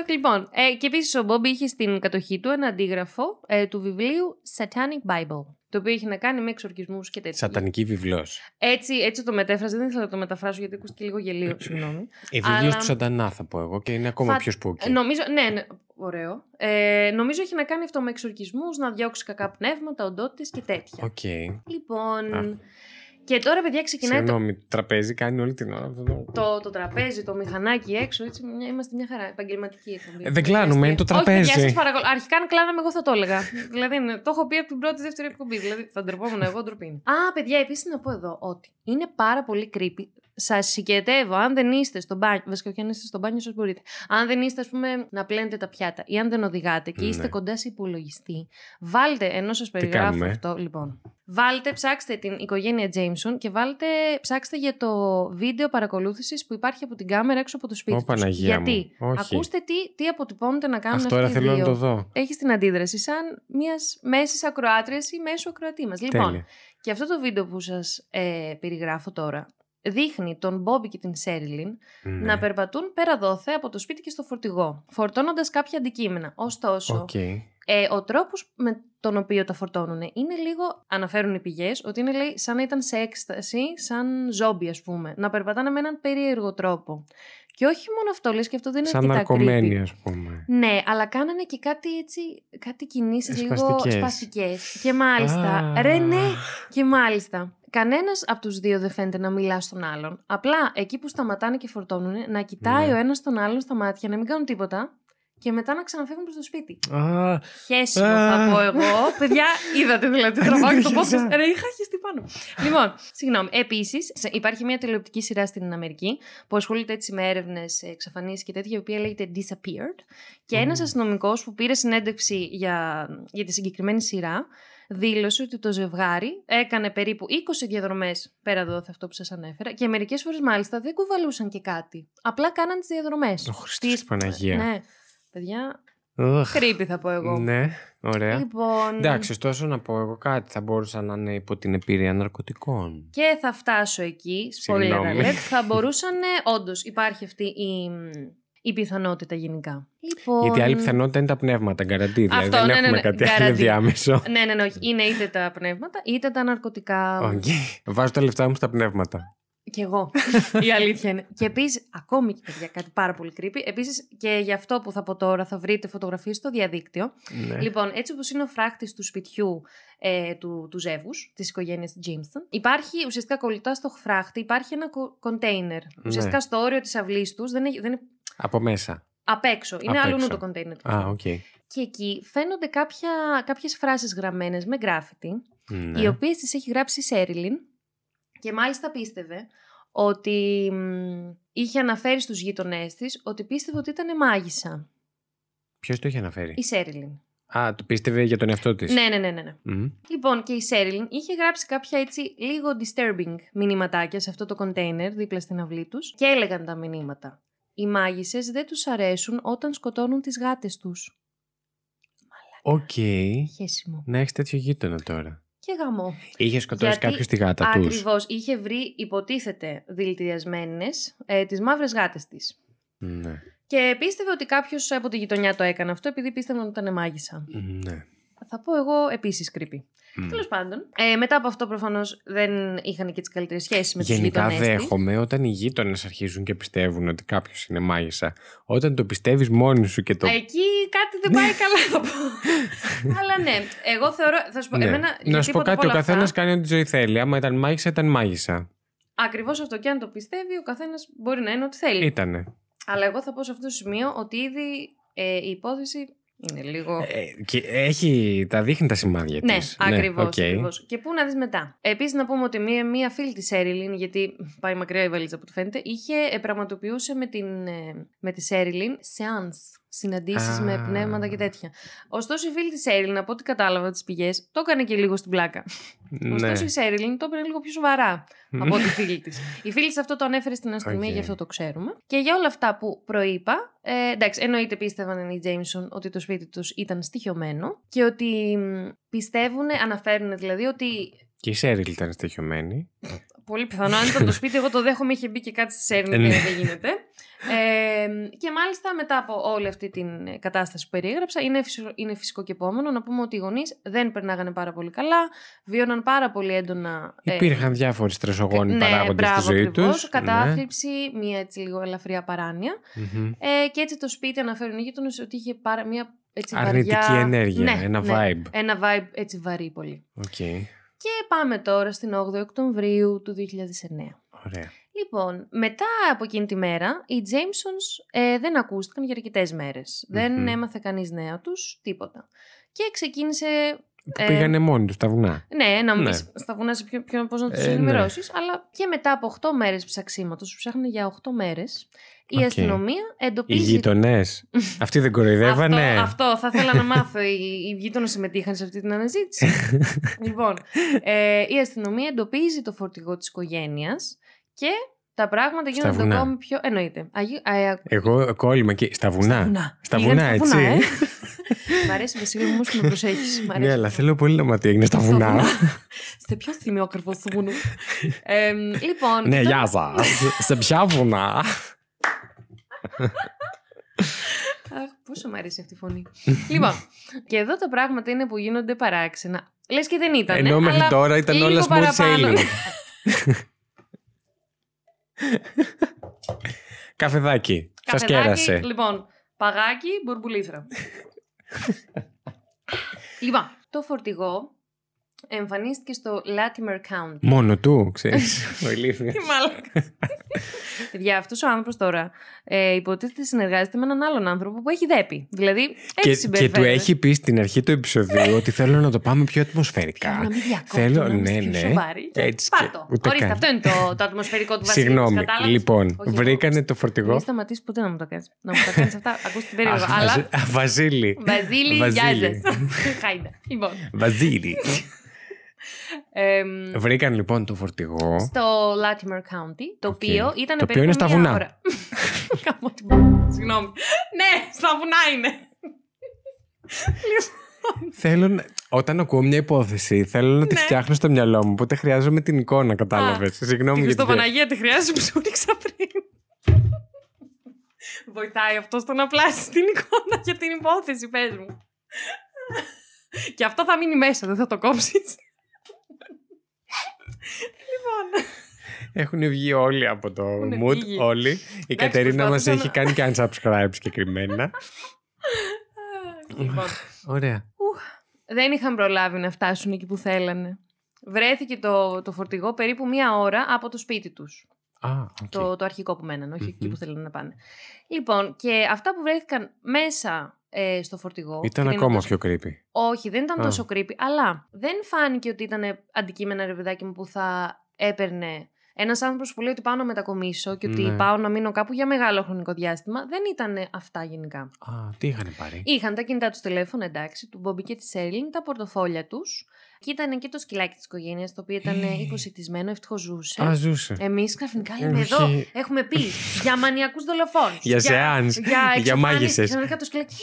S2: Αχ, λοιπόν, ε, και επίσης ο Μπόμπι είχε στην κατοχή του ένα αντίγραφο ε, του βιβλίου Satanic Bible. Το οποίο είχε να κάνει με εξορκισμούς και τέτοια.
S1: Σατανική Βίβλο.
S2: Έτσι, έτσι το μετέφραζε. Δεν ήθελα να το μεταφράσω γιατί ακούστηκε λίγο γελίο. Συγγνώμη.
S1: Η Βίβλος
S2: Αλλά-
S1: του Σατανά θα πω εγώ και είναι ακόμα
S2: Φα-
S1: πιο spooky.
S2: Ε, Νομίζω, ναι, ναι, ωραίο. Ε, νομίζω έχει να κάνει αυτό με εξορκισμούς, να διώξει κακά πνεύματα, οντότητες και τέτοια.
S1: Οκ.
S2: Λοιπόν.
S1: Α.
S2: Και τώρα, παιδιά, ξεκινάει το,
S1: Συγγνώμη, το τραπέζι κάνει όλη την ώρα αυτό. το-
S2: το, το τραπέζι, το μηχανάκι έξω. Έτσι, μια, είμαστε μια χαρά. Επαγγελματική εκπομπή.
S1: Ε, δεν κλάνουμε, είναι το
S2: Όχι,
S1: τραπέζι.
S2: παιδιά, σας παρακαλώ. Αρχικά, αν κλάναμε, εγώ θα το έλεγα. δηλαδή, είναι- το έχω πει από την πρώτη δεύτερη εκπομπή. Δηλαδή, θα ντρεπόμουν εγώ, ντροπή. είναι. Α, παιδιά, επίσης να πω εδώ ότι είναι πάρα πολύ creepy. Σας συγκετεύω, αν δεν είστε στο μπάνιο, βασικά όχι αν είστε στο μπάνιο, σας μπορείτε. Αν δεν είστε, ας πούμε, να πλένετε τα πιάτα ή αν δεν οδηγάτε και είστε
S1: Ναι.
S2: κοντά σε υπολογιστή, βάλτε, ενώ σας περιγράφω
S1: κάνουμε;
S2: αυτό, λοιπόν. Βάλτε, ψάξτε την οικογένεια Jameson και βάλτε, ψάξτε για το βίντεο παρακολούθησης που υπάρχει από την κάμερα έξω από το σπίτι
S1: Ω,
S2: τους.
S1: Παναγία μου.
S2: Γιατί,
S1: Όχι.
S2: ακούστε τι, τι αποτυπώνεται να κάνουν
S1: Αυτό τώρα
S2: αυτοί οι
S1: θέλω
S2: δύο.
S1: να το δω.
S2: Έχεις την αντίδραση σαν μιας μέσης ακροάτριας ή μέσου ακροατή μας. Λοιπόν,
S1: Τέλεια.
S2: και αυτό το βίντεο που σας ε, περιγράφω τώρα δείχνει τον Μπόμπι και την Σέριλιν
S1: Ναι.
S2: να περπατούν πέρα δώθε από το σπίτι και στο φορτηγό, φορτώνοντας κάποια αντικείμενα. Ωστόσο,
S1: Οκ.
S2: ε, ο τρόπος με τον οποίο τα φορτώνουν είναι λίγο, αναφέρουν οι πηγές, ότι είναι λέει, σαν να ήταν σε έκσταση, σαν ζόμπι, ας πούμε. Να περπατάνε με έναν περίεργο τρόπο. Και όχι μόνο αυτό, λες και αυτό δεν είναι
S1: Σαν
S2: αρκετά
S1: ναρκωμένη,
S2: creepy.
S1: ας πούμε.
S2: Ναι, αλλά κάνανε και κάτι έτσι, κάτι κινήσεις λίγο
S1: Σπαστικές.
S2: σπαστικές. Και μάλιστα,
S1: Α.
S2: ρε ναι, και μάλιστα. Κανένας από τους δύο δεν φαίνεται να μιλά στον άλλον. Απλά εκεί που σταματάνε και φορτώνουν, να κοιτάει
S1: Ναι.
S2: ο ένας τον άλλον στα μάτια, να μην κάνουν τίποτα και μετά να ξαναφύγουν προς το σπίτι.
S1: Α,
S2: Χέσιμο
S1: Α.
S2: θα πω εγώ. Παιδιά, είδατε δηλαδή τραβάω και το
S1: Άρχισα.
S2: podcast. Ρε, είχα χεστεί πάνω. λοιπόν, συγγνώμη. Επίσης, υπάρχει μια τηλεοπτική σειρά στην Αμερική που ασχολείται έτσι με έρευνες, εξαφανίσεις και τέτοια, η οποία λέγεται Disappeared. Και
S1: Μμμ.
S2: ένας αστυνομικός που πήρε συνέντευξη για, για τη συγκεκριμένη σειρά δήλωσε ότι το ζευγάρι έκανε περίπου 20 διαδρομές πέρα εδώ αυτό που σας ανέφερα και μερικές φορές μάλιστα δεν κουβαλούσαν και κάτι. Απλά κάναν τις διαδρομές.
S1: ο Χριστός Παναγία.
S2: Ναι. Παιδιά,
S1: Ugh.
S2: creepy θα πω εγώ.
S1: Ναι, ωραία.
S2: Λοιπόν,
S1: Εντάξει, ωστόσο να πω εγώ κάτι. Θα μπορούσα να είναι υπό την επίρρεια ναρκωτικών.
S2: και θα φτάσω εκεί, spoiler
S1: Συγγνώμη.
S2: alert, θα μπορούσαν, όντως υπάρχει αυτή η, η πιθανότητα γενικά. Λοιπόν,
S1: Γιατί άλλη πιθανότητα είναι τα πνεύματα, guarantee. Δηλαδή
S2: Αυτό,
S1: δεν
S2: ναι, ναι,
S1: έχουμε
S2: ναι,
S1: κάτι άλλο
S2: guarantee.
S1: διάμεσο.
S2: Ναι, ναι, ναι, όχι. Είναι είτε τα πνεύματα είτε τα ναρκωτικά.
S1: Οκ. Βάζω τα λεφτά μου στα πνεύματα.
S2: Κι εγώ. Η αλήθεια είναι. Και επίσης, ακόμη και παιδιά, κάτι πάρα πολύ creepy. Επίσης, και για αυτό που θα πω τώρα, θα βρείτε φωτογραφίες στο διαδίκτυο.
S1: Ναι.
S2: Λοιπόν, έτσι όπως είναι ο φράχτης του σπιτιού ε, του, του ζεύγους, της οικογένειας Τζέιμσον, υπάρχει ουσιαστικά κολλητά στο φράχτη, υπάρχει ένα container. Ουσιαστικά στο όριο της αυλής τους δεν, έχει- δεν είναι
S1: Από μέσα.
S2: απ' έξω. Είναι
S1: Απ'
S2: αλλού
S1: έξω.
S2: το container.
S1: Α, οκ.
S2: Και εκεί φαίνονται κάποια, κάποιες φράσεις γραμμένες με γκράφιτι,
S1: Ναι.
S2: οι οποίες τις έχει γράψει η Σέριλιν και μάλιστα πίστευε ότι μ, είχε αναφέρει στους γείτονές της ότι πίστευε ότι ήταν μάγισσα
S1: Ποιος το είχε αναφέρει;
S2: η Σέριλιν.
S1: Α, το πίστευε για τον εαυτό της.
S2: Ναι, ναι, ναι, ναι. ναι. Λοιπόν, και η Σέριλιν είχε γράψει κάποια έτσι λίγο disturbing μηνυματάκια σε αυτό το container δίπλα στην αυλή τους και έλεγαν τα μηνύματα. Οι μάγισσες δεν τους αρέσουν όταν σκοτώνουν τις γάτες τους.
S1: Οκ.
S2: Χέσιμο.
S1: Να έχεις τέτοιο γείτονα τώρα.
S2: Και γαμώ.
S1: Είχε σκοτώσει
S2: Γιατί
S1: κάποιος τη γάτα τους.
S2: Ακριβώς. Είχε βρει, υποτίθεται, δηλητηριασμένες ε, τις μαύρες γάτες της.
S1: Ναι.
S2: Και πίστευε ότι κάποιος από τη γειτονιά το έκανε αυτό επειδή πίστευε ότι ήταν μάγισσα.
S1: ναι.
S2: Θα πω εγώ επίσης creepy.
S1: Μμ.
S2: Τέλος πάντων. Ε, μετά από αυτό προφανώς δεν είχαν και τις καλύτερες σχέσεις με τους
S1: Γενικά
S2: γείτονές της.
S1: δέχομαι όταν οι γείτονες αρχίζουν και πιστεύουν ότι κάποιος είναι μάγισσα. Όταν το πιστεύεις μόνη σου και το.
S2: Εκεί κάτι δεν πάει καλά, θα πω. Αλλά ναι, εγώ θεωρώ. Θα σου πω,
S1: Ναι.
S2: εμένα,
S1: Να σου πω κάτι, ο καθένας κάνει ό,τι ζωή θέλει. Άμα ήταν μάγισσα, ήταν μάγισσα.
S2: Ακριβώς αυτό και αν το πιστεύει, ο καθένας μπορεί να είναι ό,τι θέλει.
S1: Ήτανε.
S2: Αλλά εγώ θα πω σε αυτό το σημείο ότι ήδη ε, η υπόθεση είναι λίγο.
S1: Ε, και έχει, τα δείχνει τα σημάδια
S2: ναι,
S1: της.
S2: ακριβώς.
S1: οκ.
S2: Και πού να δεις μετά. Επίσης, να πούμε ότι μία, μία φίλη της Σέριλιν, γιατί πάει μακριά η βαλίτσα απ' ό,τι φαίνεται, είχε ε, πραγματοποιούσε με, την, ε, με τη Σέριλιν σεάνς, συναντήσεις
S1: Α.
S2: με πνεύματα και τέτοια. Ωστόσο, η φίλη της Σέριλιν, από ό,τι κατάλαβα τις πηγές, το έκανε και λίγο στην πλάκα.
S1: Ναι.
S2: Ωστόσο, η Σέριλιν το έπαιρνε λίγο πιο σοβαρά από τη φίλη της. Η φίλη της αυτό το ανέφερε στην αστυνομία,
S1: Οκ.
S2: γι' αυτό το ξέρουμε. Και για όλα αυτά που προείπα, ε, εντάξει, εννοείται πίστευαν οι Τζέιμσον ότι το σπίτι τους ήταν στοιχειωμένο και ότι μ, πιστεύουν, αναφέρουν δηλαδή ότι.
S1: Και η Σέριλιν ήταν στοιχειωμένη.
S2: Πολύ πιθανό, αν ήταν το σπίτι, εγώ το δέχομαι, είχε μπει και κάτι στη Σέριλιν
S1: Ε,
S2: και
S1: ναι.
S2: δεν γίνεται. Ε, και μάλιστα μετά από όλη αυτή την ε, κατάσταση που περιέγραψα, είναι, φυσιο- είναι φυσικό και επόμενο να πούμε ότι οι γονείς δεν περνάγανε πάρα πολύ καλά, βίωναν πάρα πολύ έντονα. ε,
S1: Υπήρχαν διάφοροι στρεσογόνοι
S2: ναι,
S1: παράγοντες στη
S2: μπράβο,
S1: ζωή Ναι.
S2: ακριβώς.
S1: τους.
S2: Κατάθλιψη, μία έτσι λίγο ελαφριά παράνοια. Ε, και έτσι το σπίτι αναφέρουν οι γείτονες ότι είχε πάρα μία έτσι
S1: Αρνητική
S2: βαριά...
S1: ενέργεια,
S2: Ναι,
S1: ένα
S2: ναι.
S1: vibe.
S2: Ένα vibe έτσι βαρύ πολύ.
S1: Οκ.
S2: Και πάμε τώρα στην 8η Οκτωβρίου του 2009.
S1: Ωραία.
S2: Λοιπόν, μετά από εκείνη τη μέρα, οι Jamesons ε, δεν ακούστηκαν για αρκετές μέρες. Δεν
S1: Μμμ.
S2: έμαθε κανείς νέα τους, τίποτα. Και ξεκίνησε
S1: Που
S2: Ε,
S1: πήγανε μόνοι τους στα βουνά.
S2: Ναι, να
S1: Ναι.
S2: στα βουνά σε ποιο, ποιο, πώς να τους
S1: Ε, ναι.
S2: ενημερώσεις, αλλά και μετά από 8 μέρες ψαξίματος, που ψάχνουν για 8 μέρες, η
S1: Οκ.
S2: αστυνομία
S1: Οι
S2: εντοπίζει...
S1: γείτονες. Αυτοί δεν κοροϊδεύανε.
S2: Αυτό, αυτό θα ήθελα να μάθω. Οι, οι γείτονες συμμετείχαν σε αυτή την αναζήτηση. λοιπόν, ε, η αστυνομία εντοπίζει το φορτηγό της οικογένειας και τα πράγματα
S1: Στα
S2: γίνονται
S1: βουνά.
S2: ακόμη πιο... Εννοείται. Αγί... Α, α,
S1: Εγώ κόλλημα εκεί. Στα βουνά.
S2: βουνά.
S1: Στα
S2: Πήγαν
S1: βουνά, έτσι.
S2: ε. Μ' αρέσει, Βασίλη μου, όμως που με προσέχεις. Μ' αρέσει.
S1: Ναι, αλλά θέλω πολύ να μάθω τι έγινε στα
S2: Στα
S1: βουνά.
S2: Σε ποιο σημείο ακριβώς του βουνού. Ε, λοιπόν.
S1: Ναι,
S2: τώρα-
S1: γεια σας. Σε ποια βουνά;
S2: Αχ, πόσο μου αρέσει αυτή η φωνή. λοιπόν, και εδώ τα πράγματα είναι που γίνονται παράξενα. Λες και δεν ήταν.
S1: Ενώ μέχρι
S2: αλλά
S1: τώρα ήταν
S2: λίγο
S1: όλα smooth
S2: παραπάνω.
S1: sailing. Καφεδάκι. Σας
S2: Καφεδάκι,
S1: κέρασε.
S2: Λοιπόν, παγάκι, μπουρμπουλήθρα. λοιπόν, το φορτηγό εμφανίστηκε στο Latimer County.
S1: Μόνο του, ξέρεις. Ο ηλίθιος.
S2: Τι μάλακα. Παιδιά, αυτός ο άνθρωπος τώρα ε, υποτίθεται συνεργάζεται με έναν άλλον άνθρωπο που έχει δέπη. Δηλαδή, έτσι
S1: και, και του
S2: συμπεριφέρεται.
S1: έχει πει στην αρχή του επεισοδίου ότι θέλω να το πάμε πιο ατμοσφαιρικά.
S2: Θέλω να μην διακόπτω,
S1: Θέλω,
S2: να είμαστε
S1: ναι,
S2: πιο
S1: ναι.
S2: σοβαροί.
S1: Έτσι
S2: Πάρ'
S1: και
S2: το.
S1: ούτε
S2: Ορίστε,
S1: καν.
S2: αυτό είναι το, το ατμοσφαιρικό του Βασίλη.
S1: Συγγνώμη.
S2: κατάλαβες;
S1: Λοιπόν,
S2: Όχι, εγώ.
S1: βρήκανε το φορτηγό.
S2: Μην σταματήσεις ποτέ να μου τα κάνεις. Να μου τα κάνεις αυτά. Ακούστε περίεργο.
S1: Αχ,
S2: Αλλά.
S1: Βαζι- Α, Βαζίλη.
S2: Βαζίλη, γεια
S1: Βαζίλη.
S2: σα. Χάιντα. Λοιπόν.
S1: Βαζίλη.
S2: Εμ,
S1: Βρήκαν λοιπόν το φορτηγό.
S2: στο Latimer County, το
S1: Οκ.
S2: οποίο ήταν
S1: Το οποίο
S2: περίπου
S1: είναι στα
S2: μία
S1: βουνά.
S2: ώρα. Κάνω την- Συγγνώμη. Ναι, στα βουνά είναι.
S1: Θέλω να... Όταν ακούω μια υπόθεση, θέλω να τη
S2: Ναι.
S1: φτιάχνω στο μυαλό μου. Οπότε χρειάζομαι την εικόνα, κατάλαβες. Συγγνώμη
S2: Τη
S1: για την.
S2: Χριστοπαναγία τη χρειάζεσαι που σου ρίξα πριν. Βοηθάει αυτό στο να πλάσει την εικόνα για την υπόθεση, πες μου. Και αυτό θα μείνει μέσα, δεν θα το κόψεις. Λοιπόν,
S1: Έχουν βγει όλοι από το
S2: Έχουν
S1: mood,
S2: φύγει.
S1: όλοι. Η Κατερίνα μας
S2: προσπάθησα
S1: έχει
S2: να-
S1: κάνει και unsubscribe συγκεκριμένα.
S2: λοιπόν,
S1: Ωραία.
S2: δεν είχαν προλάβει να φτάσουν εκεί που θέλανε. Βρέθηκε το, το φορτηγό περίπου μία ώρα από το σπίτι τους.
S1: Α, οκ.
S2: Το, το αρχικό που μέναν, όχι εκεί
S1: Μμμ.
S2: που θέλανε να πάνε. Λοιπόν, και αυτά που βρέθηκαν μέσα ε, στο φορτηγό.
S1: Ήταν
S2: κρίνοντας-
S1: ακόμα πιο creepy.
S2: Όχι, δεν ήταν
S1: Α.
S2: τόσο creepy, αλλά δεν φάνηκε ότι ήταν αντικείμενα ρε παιδάκι μου που θα έπαιρνε ένας άνθρωπος που λέει ότι πάω να μετακομίσω και ότι
S1: Ναι.
S2: πάω να μείνω κάπου για μεγάλο χρονικό διάστημα. Δεν ήταν αυτά γενικά.
S1: Α, τι είχαν πάρει;
S2: Είχαν τα κινητά τους τηλέφωνα, εντάξει, του Μπόμπι και της Σέρλιν, τα πορτοφόλια τους. Και ήταν και το σκυλάκι της οικογένειας, το οποίο ήταν
S1: Ε.
S2: υποσυτισμένο, ευτυχώς ζούσε.
S1: Α, ζούσε.
S2: Εμείς ξαφνικά λέμε
S1: Όχι.
S2: εδώ, έχουμε πει για μανιακούς δολοφόνους.
S1: Για σεάνς, για μάγισσες.
S2: Ξαφνικά το σκυλάκι.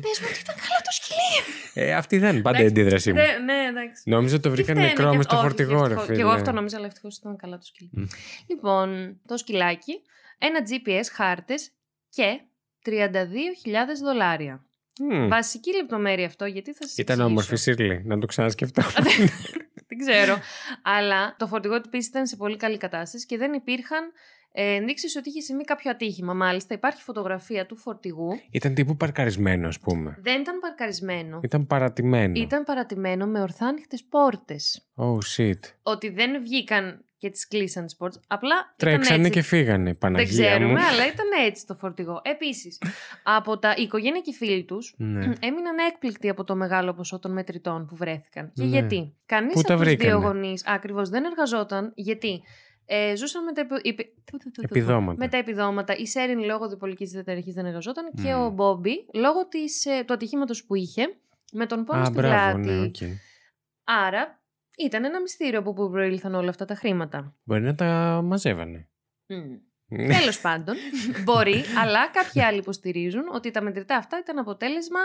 S2: Πες μου ότι ήταν καλά το σκυλί.
S1: Ε, αυτή δεν είναι πάντα η
S2: Εντάξει,
S1: αντίδρασή μου.
S2: Ναι, ναι, εντάξει.
S1: Νόμιζα το
S2: Τι
S1: βρήκαν
S2: φταίνε
S1: νεκρό
S2: και
S1: μες στο
S2: αυτό.
S1: φορτηγό,
S2: Όχι,
S1: ρε
S2: ευτυχώς.
S1: φίλε.
S2: Και εγώ αυτό νόμιζα, αλλά ευτυχώς ήταν καλά το σκυλί.
S1: Μμ.
S2: Λοιπόν, το σκυλάκι, ένα GPS χάρτες και 32.000 δολάρια.
S1: Μμ.
S2: Βασική λεπτομέρεια αυτό, γιατί θα σα
S1: Ήταν όμορφη Σίρλι, να το ξανασκεφτώ.
S2: Δεν ξέρω. Αλλά το φορτηγό του επίση ήταν σε πολύ καλή κατάσταση και δεν υπήρχαν ε, ενδείξεις ότι είχε συμβεί κάποιο ατύχημα. Μάλιστα, υπάρχει φωτογραφία του φορτηγού.
S1: Ήταν τύπου παρκαρισμένο, ας πούμε.
S2: Δεν ήταν παρκαρισμένο.
S1: Ήταν παρατημένο.
S2: Ήταν παρατημένο με ορθάνυχτε πόρτες.
S1: Oh shit.
S2: Ότι δεν βγήκαν και τις κλείσαν τις πόρτες. Απλά. ήταν
S1: Τρέξανε
S2: έτσι.
S1: και φύγανε,
S2: Δεν
S1: Παναγία
S2: ξέρουμε,
S1: μου.
S2: αλλά ήταν έτσι το φορτηγό. Επίσης, από τα η οικογένεια και οι φίλοι τους
S1: Ναι.
S2: έμειναν έκπληκτοι από το μεγάλο ποσό των μετρητών που βρέθηκαν. Και
S1: Ναι.
S2: γιατί; Κανείς
S1: Πού τα
S2: από τους δύο
S1: βρήκανε;
S2: γονείς ακριβώς δεν εργαζόταν. Γιατί; Ε, ζούσαν με τα, επι- επι-
S1: Επιδόματα.
S2: με τα επιδόματα. Η Σέριν λόγω διπολική διαταραχής δεν εργαζόταν και
S1: Μμμ.
S2: ο Μπόμπι λόγω της, ε, του ατυχήματος που είχε με τον πόνο
S1: Α,
S2: στην
S1: μπράβο,
S2: πλάτη.
S1: ναι, οκ.
S2: Άρα ήταν ένα μυστήριο από πού προήλθαν όλα αυτά τα χρήματα.
S1: Μπορεί να τα μαζεύανε.
S2: Τέλος πάντων, μπορεί, αλλά κάποιοι άλλοι υποστηρίζουν ότι τα μετρητά αυτά ήταν αποτέλεσμα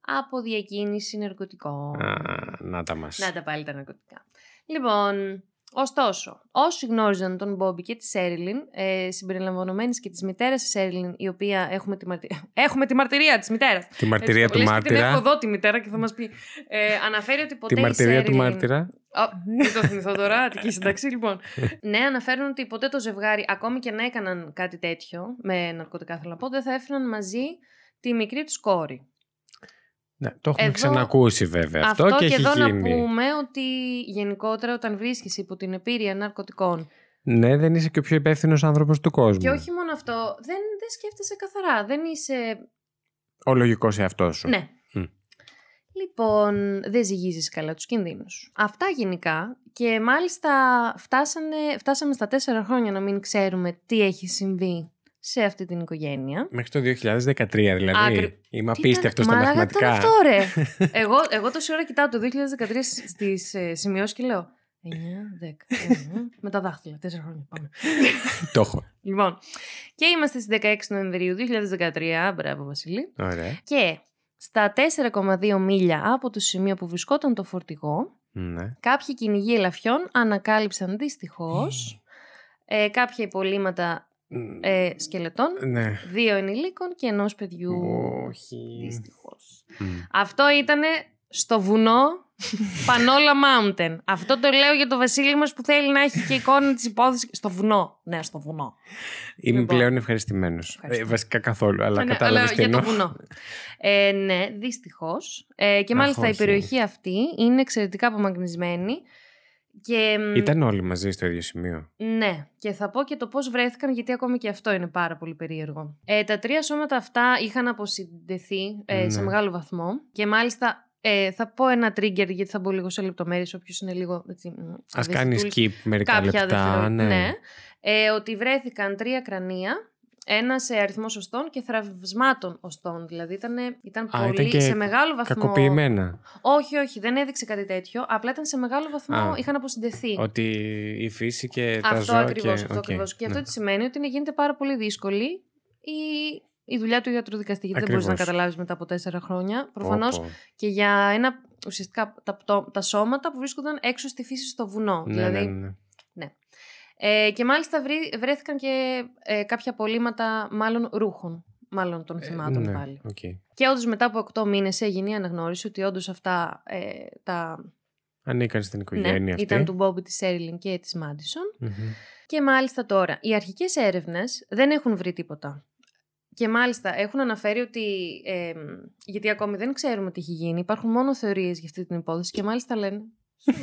S2: από διακίνηση ναρκωτικών.
S1: Α, να τα μας.
S2: Να τα πάλι τα ναρκωτικά. Λοιπόν, ωστόσο, όσοι γνώριζαν τον Μπόμπι και τη Σέριλιν, ε, συμπεριλαμβανομένης και της μητέρας της Σέριλιν, η οποία έχουμε τη, μαρτι... έχουμε τη μαρτυρία της μητέρας.
S1: Τη μαρτυρία του
S2: Την έχω
S1: μάρτυρα.
S2: εδώ τη μητέρα και θα μας πει. Ε, αναφέρει ότι ποτέ
S1: Τη
S2: η
S1: μαρτυρία του
S2: Σέριλιν-
S1: μάρτυρα.
S2: Ω, μην το θυμηθώ τώρα, Αττική σύνταξη, λοιπόν. ναι, αναφέρουν ότι ποτέ το ζευγάρι, ακόμη και να έκαναν κάτι τέτοιο, με ναρκωτικά θέλω να πω, δεν θα έφεραν μαζί τη μικρή τους κόρη.
S1: Ναι, το έχουμε
S2: Εδώ-
S1: ξανακούσει βέβαια αυτό,
S2: Αυτό,
S1: και,
S2: και
S1: έχει
S2: εδώ
S1: γίνει.
S2: να πούμε ότι γενικότερα όταν βρίσκεσαι υπό την επίρρεια ναρκωτικών.
S1: Ναι, δεν είσαι και ο πιο υπεύθυνος άνθρωπος του κόσμου.
S2: Και όχι μόνο αυτό, δεν, δεν σκέφτεσαι καθαρά. Δεν είσαι.
S1: Ο λογικός εαυτός σου.
S2: Ναι.
S1: Μμ.
S2: Λοιπόν, δεν ζυγίζεις καλά τους κινδύνους. Αυτά γενικά και μάλιστα φτάσανε, φτάσαμε στα τέσσερα χρόνια να μην ξέρουμε τι έχει συμβεί σε αυτή την οικογένεια.
S1: Μέχρι το 2013 δηλαδή.
S2: Άκρη-
S1: Είμαι
S2: Τι
S1: απίστευτος
S2: ήταν-
S1: στα
S2: μαλάκα
S1: μαθηματικά.
S2: ήταν αυτό ρε; εγώ, εγώ τόση ώρα κοιτάω το 2013 στις ε, σημειώσεις και λέω 9, 10, ε, με τα δάχτυλα, τέσσερα χρόνια πάμε.
S1: το έχω.
S2: Λοιπόν, και είμαστε στις 16 Νοεμβρίου 2013, μπράβο Βασίλη,
S1: Ωραία.
S2: και στα 4,2 μίλια από το σημείο που βρισκόταν το φορτηγό,
S1: Ναι.
S2: κάποιοι κυνηγοί ελαφιών ανακάλυψαν δυστυχώς ε, κάποια υπολείμματα ε, σκελετών,
S1: Ναι.
S2: δύο ενηλίκων και ενός παιδιού.
S1: Όχι.
S2: Δυστυχώς.
S1: Μμ.
S2: Αυτό ήταν στο βουνό Πανόλα Mountain. Αυτό το λέω για το Βασίλη μας που θέλει να έχει και εικόνα της υπόθεσης. Στο βουνό. Ναι, στο βουνό.
S1: Είμαι
S2: Λοιπόν.
S1: πλέον ευχαριστημένος.
S2: Ευχαριστώ.
S1: βασικά καθόλου, αλλά
S2: Ναι,
S1: κατάλαβες τι
S2: για το
S1: εννοώ.
S2: βουνό. Ε, ναι, δυστυχώς. Ε, και
S1: Αχ,
S2: μάλιστα η
S1: όχι.
S2: περιοχή αυτή είναι εξαιρετικά απομακρυνσμένη. Και, μ,
S1: Ήταν όλοι μαζί στο ίδιο σημείο.
S2: Ναι, και θα πω και το πώς βρέθηκαν, γιατί ακόμη και αυτό είναι πάρα πολύ περίεργο. Ε, τα τρία σώματα αυτά είχαν αποσυνδεθεί ε, σε
S1: Ναι.
S2: μεγάλο βαθμό και μάλιστα ε, θα πω ένα trigger γιατί θα μπω λίγο σε λεπτομέρειες όποιος είναι λίγο έτσι, μ,
S1: Α
S2: ευαίσθητούλης.
S1: κάνεις skip μερικά
S2: κάποια
S1: λεπτά.
S2: δευτερόλεπτα.
S1: Ναι.
S2: Ε, ότι βρέθηκαν τρία κρανία, ένα σε αριθμό οστών και θραυσμάτων οστών. Δηλαδή ήταν, ήταν
S1: Α,
S2: πολύ
S1: ήταν και
S2: σε μεγάλο βαθμό.
S1: Κακοποιημένα.
S2: Όχι, όχι, δεν έδειξε κάτι τέτοιο. Απλά ήταν σε μεγάλο βαθμό,
S1: Α.
S2: είχαν αποσυνδεθεί.
S1: Ότι η φύση και τα
S2: Αυτό
S1: ζώα.
S2: ακριβώς.
S1: και...
S2: αυτό
S1: οκ,
S2: ακριβώς. Και
S1: ναι.
S2: αυτό τι σημαίνει ότι είναι- γίνεται πάρα πολύ δύσκολη η, η δουλειά του ιατροδικαστή. Γιατί δεν μπορείς να
S1: Ακριβώς.
S2: καταλάβεις μετά από τέσσερα χρόνια.
S1: Πω,
S2: Προφανώς
S1: πω.
S2: και για ένα. Ουσιαστικά τα, το- τα σώματα που βρίσκονταν έξω στη φύση στο βουνό.
S1: Ναι,
S2: δηλαδή,
S1: ναι, ναι.
S2: Ε, και μάλιστα βρή- βρέθηκαν και ε, κάποια απομεινάρια μάλλον ρούχων. Μάλλον των θυμάτων
S1: ναι,
S2: πάλι.
S1: οκ.
S2: Και όντως μετά από 8 μήνες έγινε η αναγνώριση ότι όντως αυτά ε, τα.
S1: Ανήκαν στην οικογένεια
S2: Ναι,
S1: αυτή.
S2: ήταν του Μπόμπι, της Σέριλιν και της Μάντισον.
S1: Μμμ.
S2: Και μάλιστα τώρα, οι αρχικές έρευνες δεν έχουν βρει τίποτα. Και μάλιστα έχουν αναφέρει ότι. Ε, γιατί ακόμη δεν ξέρουμε τι έχει γίνει. Υπάρχουν μόνο θεωρίες για αυτή την υπόθεση και μάλιστα λένε.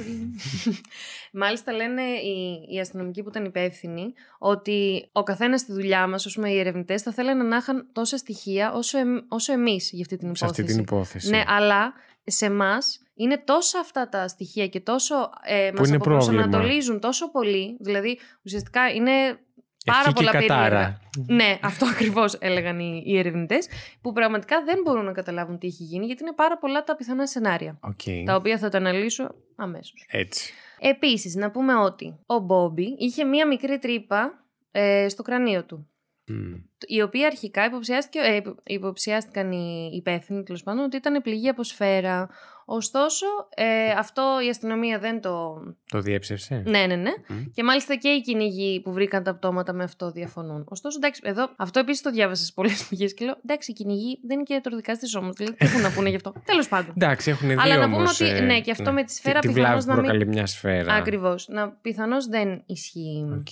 S2: μάλιστα λένε οι, οι αστυνομικοί που ήταν υπεύθυνοι ότι ο καθένας στη δουλειά μας, ω οι ερευνητές, θα θέλανε να είχαν τόσα στοιχεία όσο, εμ, όσο εμείς για αυτή την υπόθεση.
S1: Σε αυτή την υπόθεση.
S2: Ναι, αλλά σε εμάς είναι τόσα αυτά τα στοιχεία και τόσο ε,
S1: Που
S2: μας
S1: είναι πρόβλημα.
S2: αποπροσανατολίζουν τόσο πολύ. Δηλαδή, ουσιαστικά είναι πάρα
S1: Ευχή και
S2: πολλά περίεργα.
S1: κατάρα.
S2: Ναι, αυτό ακριβώς έλεγαν οι, οι ερευνητές, που πραγματικά δεν μπορούν να καταλάβουν τι έχει γίνει, γιατί είναι πάρα πολλά τα πιθανά σενάρια.
S1: Οκ.
S2: Τα οποία θα τα αναλύσω αμέσως.
S1: Έτσι.
S2: Επίσης, να πούμε ότι ο Μπόμπι είχε μία μικρή τρύπα ε, στο κρανίο του.
S1: Μμ.
S2: Η οποία αρχικά υποψιάστηκε, ε, υπο- υποψιάστηκαν οι υπεύθυνοι τέλος πάντων ότι ήταν πληγή από σφαίρα. Ωστόσο, ε, αυτό η αστυνομία δεν το.
S1: Το διέψευσε.
S2: Ναι, ναι, ναι.
S1: Μμ.
S2: Και μάλιστα και οι κυνηγοί που βρήκαν τα πτώματα με αυτό διαφωνούν. Ωστόσο, εντάξει, εδώ αυτό επίσης το διάβασα σε πολλές πηγές και λέω: Εντάξει, οι κυνηγοί δεν είναι και ιατροδικαστές όμως. Δηλαδή, τι έχουν να πούνε γι' αυτό. Τέλος πάντων.
S1: Εντάξει, έχουν δει
S2: Αλλά να πούμε
S1: όμως,
S2: ότι,
S1: ε,
S2: ναι, και αυτό με τη σφαίρα
S1: τη, τη
S2: πιθανώς
S1: βλάβη που
S2: να μην-
S1: προκαλεί μια σφαίρα.
S2: Ακριβώς. Να πιθανώς δεν ισχύει.
S1: Οκ.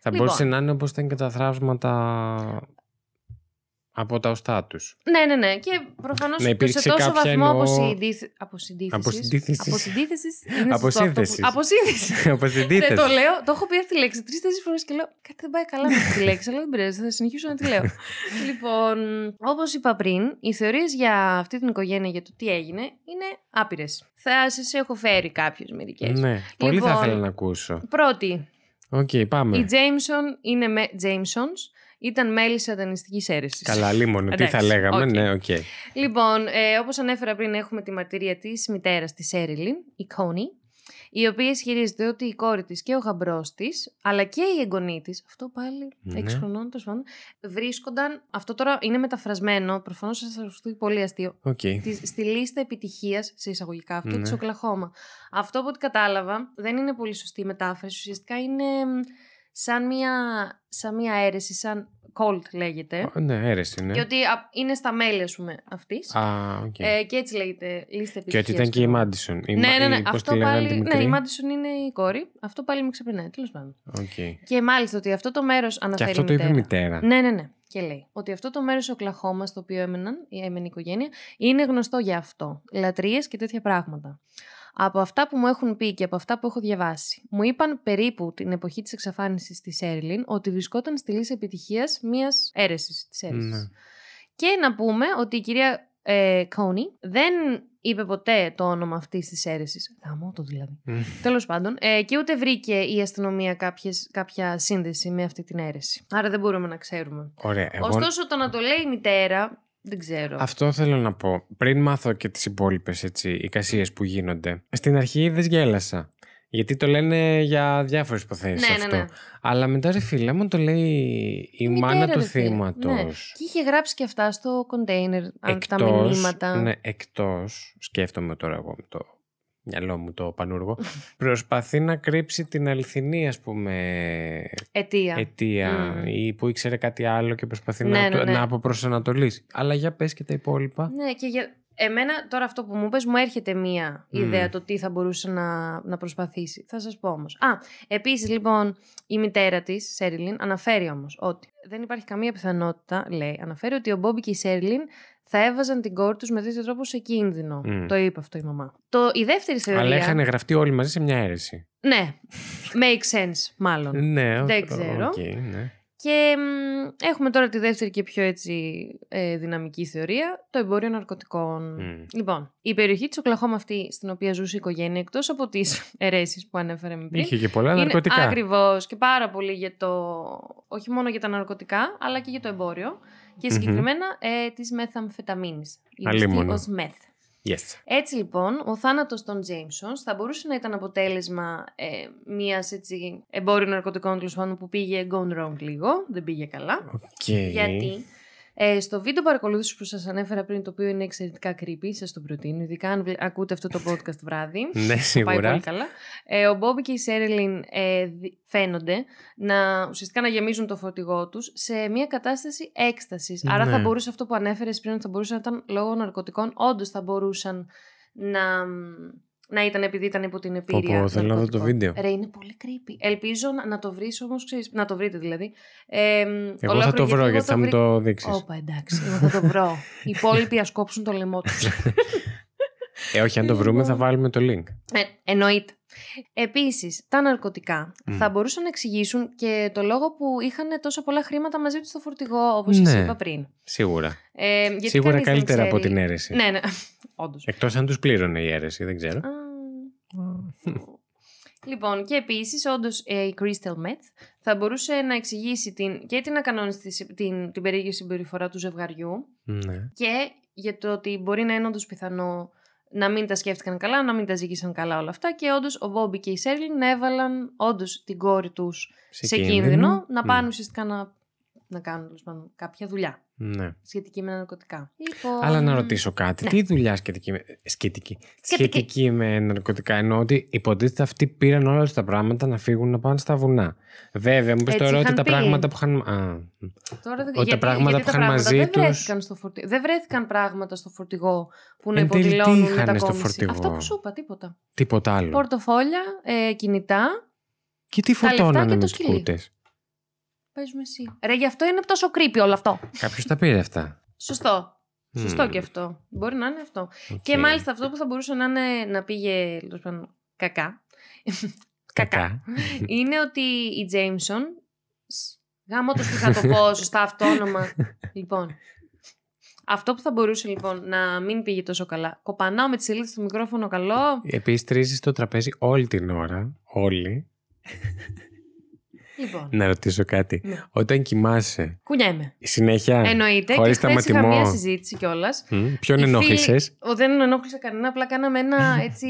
S1: Θα
S2: Λοιπόν.
S1: μπορούσε να είναι όπως ήταν και τα θραύσματα από τα οστά τους.
S2: Ναι, ναι, ναι. Και προφανώς
S1: Να υπήρξε
S2: σε τόσο
S1: κάποια
S2: βαθμό
S1: εννοώ-
S2: αποσυντήθ... αποσυντήθησης.
S1: Αποσυντήθησης.
S2: Αποσυντήθησης είναι σωστό αυτό που-
S1: Αποσύνθεσης.
S2: Αποσύνθεσης.
S1: από την
S2: Ναι,
S1: αντίθεση.
S2: το λέω, το έχω πει αυτή τη λέξη τρεις-τέσσερις φορές και λέω κάτι δεν πάει καλά με αυτή τη λέξη, αλλά δεν πειράζει, θα συνεχίσω να τη λέω. λοιπόν, όπως είπα πριν, οι θεωρίες για αυτή την οικογένεια για το τι έγινε είναι άπειρες. Θα σας έχω φέρει κάποιες μερικές.
S1: Ναι, πολύ θα
S2: Λοιπόν,
S1: ήθελα να ακούσω.
S2: Πρώτη,
S1: Οκ, πάμε.
S2: η Jameson είναι με Jamesons, ήταν μέλη σατανιστικής αίρεσης.
S1: Καλά, αλίμονο, τι θα
S2: Εντάξει,
S1: λέγαμε.
S2: οκ.
S1: Ναι, οκ.
S2: Λοιπόν, ε, όπως ανέφερα πριν, έχουμε τη μαρτυρία της μητέρας της Σέριλιν, η Κόνι, η οποία ισχυρίζεται ότι η κόρη της και ο γαμπρός της, αλλά και η εγγονή της, αυτό πάλι
S1: Ναι.
S2: 6 χρονών τέλος πάντων, βρίσκονταν, αυτό τώρα είναι μεταφρασμένο, προφανώς σας θα σας πει πολύ αστείο,
S1: Οκ.
S2: της- στη λίστα επιτυχίας, σε εισαγωγικά αυτό,
S1: Ναι.
S2: της Οκλαχόμα. Αυτό από ό,τι κατάλαβα δεν είναι πολύ σωστή η μετάφραση, ουσιαστικά είναι μ, σαν μια, σαν μια αίρεση, σαν cult λέγεται.
S1: Ναι, αίρεση, ναι.
S2: Και ότι α, είναι στα μέλη, ας πούμε, αυτής.
S1: Α, οκ.
S2: Ε, και έτσι λέγεται λίστα
S1: Και
S2: επιτυχίας.
S1: ότι ήταν και η Μάντισον. Η
S2: Ναι,
S1: Μα-
S2: ναι, ναι.
S1: η- πώς
S2: Αυτό
S1: τη λέγανε τη
S2: πάλι. Ναι,
S1: μικρή;
S2: η Μάντισον είναι η κόρη. Αυτό πάλι με ξεπερνάει. Τέλος πάντων.
S1: Οκ.
S2: Και μάλιστα ότι αυτό το μέρος
S1: Και
S2: αναφέρει.
S1: αυτό
S2: η
S1: το είπε η
S2: μητέρα.
S1: μητέρα.
S2: Ναι, ναι, ναι. Και λέει ότι αυτό το μέρος Οκλαχόμας στο οποίο έμεναν, η έμενε η οικογένεια, είναι γνωστό για αυτό. Λατρείες και τέτοια πράγματα. Από αυτά που μου έχουν πει και από αυτά που έχω διαβάσει, μου είπαν περίπου την εποχή της εξαφάνισης της Έρλιν ότι βρισκόταν στη λύση επιτυχίας μιας αίρεσης της αίρεση.
S1: Ναι.
S2: Και να πούμε ότι η κυρία ε, Κόνη δεν είπε ποτέ το όνομα αυτής της αίρεσης. Γαμώ το δηλαδή.
S1: Μμ.
S2: Τέλος πάντων. Ε, και ούτε βρήκε η αστυνομία κάποιες, κάποια σύνδεση με αυτή την αίρεση. Άρα δεν μπορούμε να ξέρουμε.
S1: Ωραία. Εγώ
S2: Ωστόσο, το να το λέει η μητέρα, δεν ξέρω.
S1: Αυτό θέλω να πω. Πριν μάθω και τις υπόλοιπες έτσι, εικασίες που γίνονται. Στην αρχή δεν γέλασα. Γιατί το λένε για διάφορες υποθέσεις
S2: Ναι, ναι,
S1: αυτό.
S2: ναι.
S1: Αλλά μετά ρε φίλε, άμα το λέει η,
S2: μητέρα,
S1: μάνα του
S2: ρε φίλε.
S1: θύματος.
S2: Ναι. Και είχε γράψει και αυτά στο κοντέινερ, αν τα
S1: Εκτός,
S2: μηνύματα.
S1: ναι, εκτός, σκέφτομαι τώρα εγώ με το μυαλό μου το πανούργο, προσπαθεί να κρύψει την αληθινή ας πούμε
S2: Αιτία.
S1: αιτία
S2: Μμ.
S1: ή που ήξερε κάτι άλλο και προσπαθεί
S2: Ναι,
S1: να,
S2: ναι,
S1: το-
S2: ναι.
S1: να αποπροσανατολίσει. Αλλά για πες και τα υπόλοιπα.
S2: Ναι, και για... εμένα τώρα αυτό που μου πες μου έρχεται μία
S1: Μμ.
S2: ιδέα το τι θα μπορούσε να, να προσπαθήσει. Θα σας πω όμως. Α, επίσης λοιπόν η μητέρα της, Σέριλιν, αναφέρει όμως ότι δεν υπάρχει καμία πιθανότητα, λέει, αναφέρει ότι ο Μπόμπι και η Σέριλιν θα έβαζαν την κόρη τους με τέτοιο τρόπο σε κίνδυνο.
S1: Μμ.
S2: Το είπε αυτό η μαμά. Το, η δεύτερη θεωρία...
S1: Αλλά είχαν γραφτεί όλοι μαζί σε μια αίρεση.
S2: Ναι, makes sense μάλλον.
S1: Ναι,
S2: Δεν
S1: οκ,
S2: ξέρω.
S1: οκ, ναι.
S2: Και μ, έχουμε τώρα τη δεύτερη και πιο έτσι ε, δυναμική θεωρία, το εμπόριο ναρκωτικών.
S1: Μμ.
S2: Λοιπόν, η περιοχή της Οκλαχόμα αυτή στην οποία ζούσε η οικογένεια, εκτός από τις αιρέσεις που ανέφεραμε πριν,
S1: Είχε και πολλά
S2: είναι
S1: ναρκωτικά.
S2: ακριβώς και πάρα πολύ για το, όχι μόνο για τα ναρκωτικά, αλλά και για το εμπόριο και
S1: Μμμ.
S2: συγκεκριμένα ε, της μεθαμφεταμίνης, η γνωστή
S1: Αλίμονο.
S2: ως μεθ.
S1: Yes.
S2: Έτσι λοιπόν, ο θάνατος των Τζέιμσονς θα μπορούσε να ήταν αποτέλεσμα ε, μιας έτσι, εμπόριου ναρκωτικών τέλος πάντων που πήγε gone wrong λίγο, δεν πήγε καλά.
S1: Οκ.
S2: Γιατί ε, στο βίντεο παρακολούθησης που σας ανέφερα πριν, το οποίο είναι εξαιρετικά creepy, σας το προτείνω, ειδικά αν βλέ- ακούτε αυτό το podcast βράδυ.
S1: Ναι,
S2: Πάει
S1: σίγουρα.
S2: πολύ καλά. Ε, ο Μπόμπι και η Σέριλιν ε, δι- φαίνονται να ουσιαστικά να γεμίζουν το φορτηγό τους σε μια κατάσταση έκστασης. Άρα
S1: Ναι.
S2: θα μπορούσε αυτό που ανέφερες πριν ότι θα μπορούσε να ήταν λόγω ναρκωτικών, όντως θα μπορούσαν να, μ, να ήταν επειδή ήταν υπό την
S1: Πω,
S2: επίρρεια.
S1: πω, θέλω να δω το
S2: ναρκωτικών.
S1: βίντεο.
S2: Ρε, είναι πολύ creepy. Ελπίζω να, να το βρεις όμως, να το βρείτε δηλαδή. Ε,
S1: Εγώ θα το βρω γιατί θα μου το δείξεις.
S2: Όπα, εντάξει, εγώ θα το βρω. Οι υπόλοιποι α κόψουν το λαιμό τους.
S1: Ε, όχι, αν το βρούμε θα
S2: Λοιπόν.
S1: βάλουμε το link.
S2: Ε, εννοείται. Επίσης, τα ναρκωτικά
S1: Μμ.
S2: θα μπορούσαν να εξηγήσουν και το λόγο που είχαν τόσα πολλά χρήματα μαζί τους στο φορτηγό, όπως
S1: Ναι.
S2: σα είπα πριν.
S1: Σίγουρα.
S2: Ε, γιατί
S1: Σίγουρα
S2: κανείς δεν
S1: καλύτερα από
S2: ξέρει-
S1: την αίρεση.
S2: Ναι, ναι. Όντως.
S1: Εκτός αν τους πλήρωνε η αίρεση, δεν ξέρω.
S2: λοιπόν, και επίσης, όντως η Crystal Meth θα μπορούσε να εξηγήσει την, και την ακανόνιστη την, την περίεργη συμπεριφορά του ζευγαριού
S1: Ναι.
S2: και για το ότι μπορεί να είναι όντως πιθανό να μην τα σκέφτηκαν καλά, να μην τα ζήγησαν καλά όλα αυτά και όντως ο Μπόμπι και η Σέρλιν να έβαλαν όντως την κόρη τους σε, κίνδυνο, να
S1: Μμ.
S2: πάνε ουσιαστικά να, να κάνουν τέλος πάντων, κάποια δουλειά
S1: Ναι.
S2: σχετική με ναρκωτικά. Λοιπόν,
S1: Αλλά να ρωτήσω κάτι.
S2: ναι.
S1: Τι δουλειά σχετική με. Σχετική.
S2: Σχετική.
S1: Σχετική με ναρκωτικά. Εννοώ ότι υποτίθεται αυτοί πήραν όλα τους τα πράγματα να φύγουν να πάνε στα βουνά. Βέβαια, μου πεις
S2: Έτσι
S1: τώρα ότι
S2: είχαν
S1: τα
S2: πει.
S1: πράγματα που είχαν. Α,
S2: Τώρα,
S1: Ότι τα πράγματα
S2: γιατί
S1: που
S2: τα
S1: είχαν
S2: πράγματα
S1: μαζί
S2: δεν
S1: τους-
S2: βρέθηκαν στο φορτηγό. Δεν βρέθηκαν πράγματα στο φορτηγό που να
S1: Εν τέλει, τι
S2: υποδηλώνουν
S1: είχανε στο
S2: μετακόμιση.
S1: φορτηγό;
S2: Αυτό που σου είπα, τίποτα.
S1: τίποτα άλλο.
S2: Πορτοφόλια, ε, κινητά,
S1: Και τι
S2: τα λεφτά
S1: φορτώνανε
S2: και
S1: με
S2: το
S1: του
S2: σκυλί.
S1: κούτε.
S2: Παίζουμε εσύ. Ρε, γι' αυτό είναι τόσο creepy όλο αυτό.
S1: Κάποιος τα πήρε αυτά.
S2: Σωστό. Σωστό
S1: Μμμ.
S2: και αυτό. Μπορεί να είναι αυτό.
S1: Οκ.
S2: Και μάλιστα αυτό που θα μπορούσε να, είναι, να πήγε τέλος πάντων, κακά.
S1: Κακά.
S2: είναι ότι η Jameson. Σ, Γαμώτο τι θα το πω σωστά αυτό όνομα. λοιπόν. Αυτό που θα μπορούσε λοιπόν να μην πήγε τόσο καλά. Κοπανάω με τη σελίδα στο μικρόφωνο καλό.
S1: Επίσης, τρίζεις το τραπέζι όλη την ώρα. Όλοι.
S2: Λοιπόν.
S1: Να ρωτήσω κάτι.
S2: Ναι.
S1: Όταν κοιμάσαι,
S2: Κουνιέμαι.
S1: συνέχεια.
S2: Εννοείται.
S1: χωρίς
S2: και χθες είχα
S1: σταματημό.
S2: μια συζήτηση κιόλας.
S1: Μμ, Ποιον
S2: Οι
S1: ενόχλησες;
S2: φίλοι- Ο, δεν ενόχλησα κανένα, απλά κάναμε ένα έτσι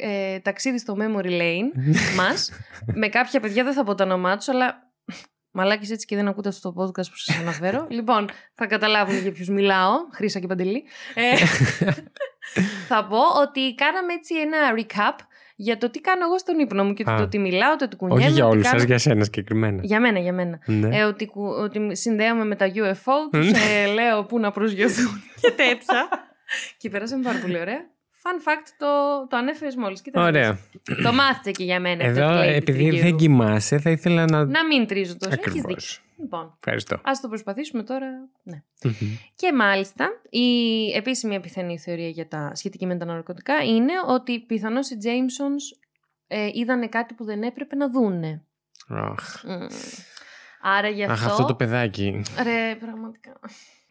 S2: ε, ταξίδι στο memory lane μας με κάποια παιδιά, δεν θα πω το όνομά τους, αλλά μαλάκες έτσι και δεν ακούτε αυτό το podcast που σας αναφέρω. λοιπόν, θα καταλάβουν για ποιους μιλάω, Χρύσα και Παντελή. Ε, θα πω ότι κάναμε έτσι ένα recap για το τι κάνω εγώ στον ύπνο μου και
S1: Α.
S2: το ότι μιλάω, το ότι κουνιέμαι.
S1: Όχι για
S2: ότι
S1: όλους
S2: κάνω-
S1: σα, για σένα συγκεκριμένα.
S2: Για μένα, για μένα.
S1: Ναι.
S2: Ε, ότι, κου- ότι συνδέομαι με τα UFO, τους ε, λέω πού να προσγειωθούν και τέτοια. και περάσαμε πάρα πολύ ωραία. Fun fact, το, το ανέφερες μόλις. Κοίτα να
S1: Ωραία.
S2: δεις. Το μάθετε και για μένα. αυτό
S1: Εδώ,
S2: το Lady
S1: επειδή
S2: Trigger.
S1: δεν κοιμάσαι, θα ήθελα να.
S2: Να μην τρίζω τόσο. Έχεις
S1: Ακριβώς.
S2: δίκιο. Λοιπόν,
S1: Ευχαριστώ.
S2: ας το προσπαθήσουμε τώρα. Ναι.
S1: Μμμ.
S2: Και μάλιστα, η επίσημη επιθανή θεωρία για τα σχετική με τα ναρκωτικά είναι ότι πιθανώς οι Jamesons ε, είδανε κάτι που δεν έπρεπε να δούνε.
S1: Αχ.
S2: Μμ. Άρα γι' αυτό...
S1: Αχ, αυτό το παιδάκι.
S2: Ρε, πραγματικά.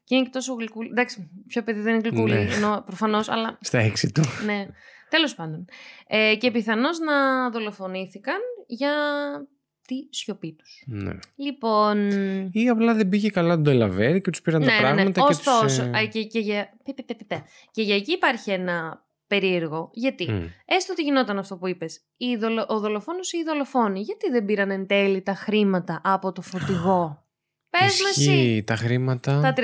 S2: Και είναι και τόσο γλυκούλη. Εντάξει, ποιο παιδί δεν είναι γλυκούλη,
S1: Ναι.
S2: εννοώ προφανώς, αλλά
S1: Στα έξι του.
S2: ναι. Τέλος πάντων. Ε, και πιθανώς να δολοφονήθηκαν για τη σιωπή τους.
S1: Ναι.
S2: Λοιπόν.
S1: Ή απλά δεν πήγε καλά το Ντελαβέρ και τους πήραν
S2: Ναι,
S1: τα
S2: ναι, ναι.
S1: πράγματα και
S2: Ωστόσο,
S1: τους, ε,
S2: α, και, και, για... πε, πε, πε, πε, πε. και για εκεί υπάρχει ένα περίεργο. Γιατί,
S1: μμ.
S2: έστω ότι γινόταν αυτό που είπες, ο δολοφόνος ή η δολοφόνοι, γιατί δεν πήραν εν τέλει τα χρήματα από το φορτηγό. Πες με εσύ.
S1: Ισχύει τα χρήματα.
S2: Τα 32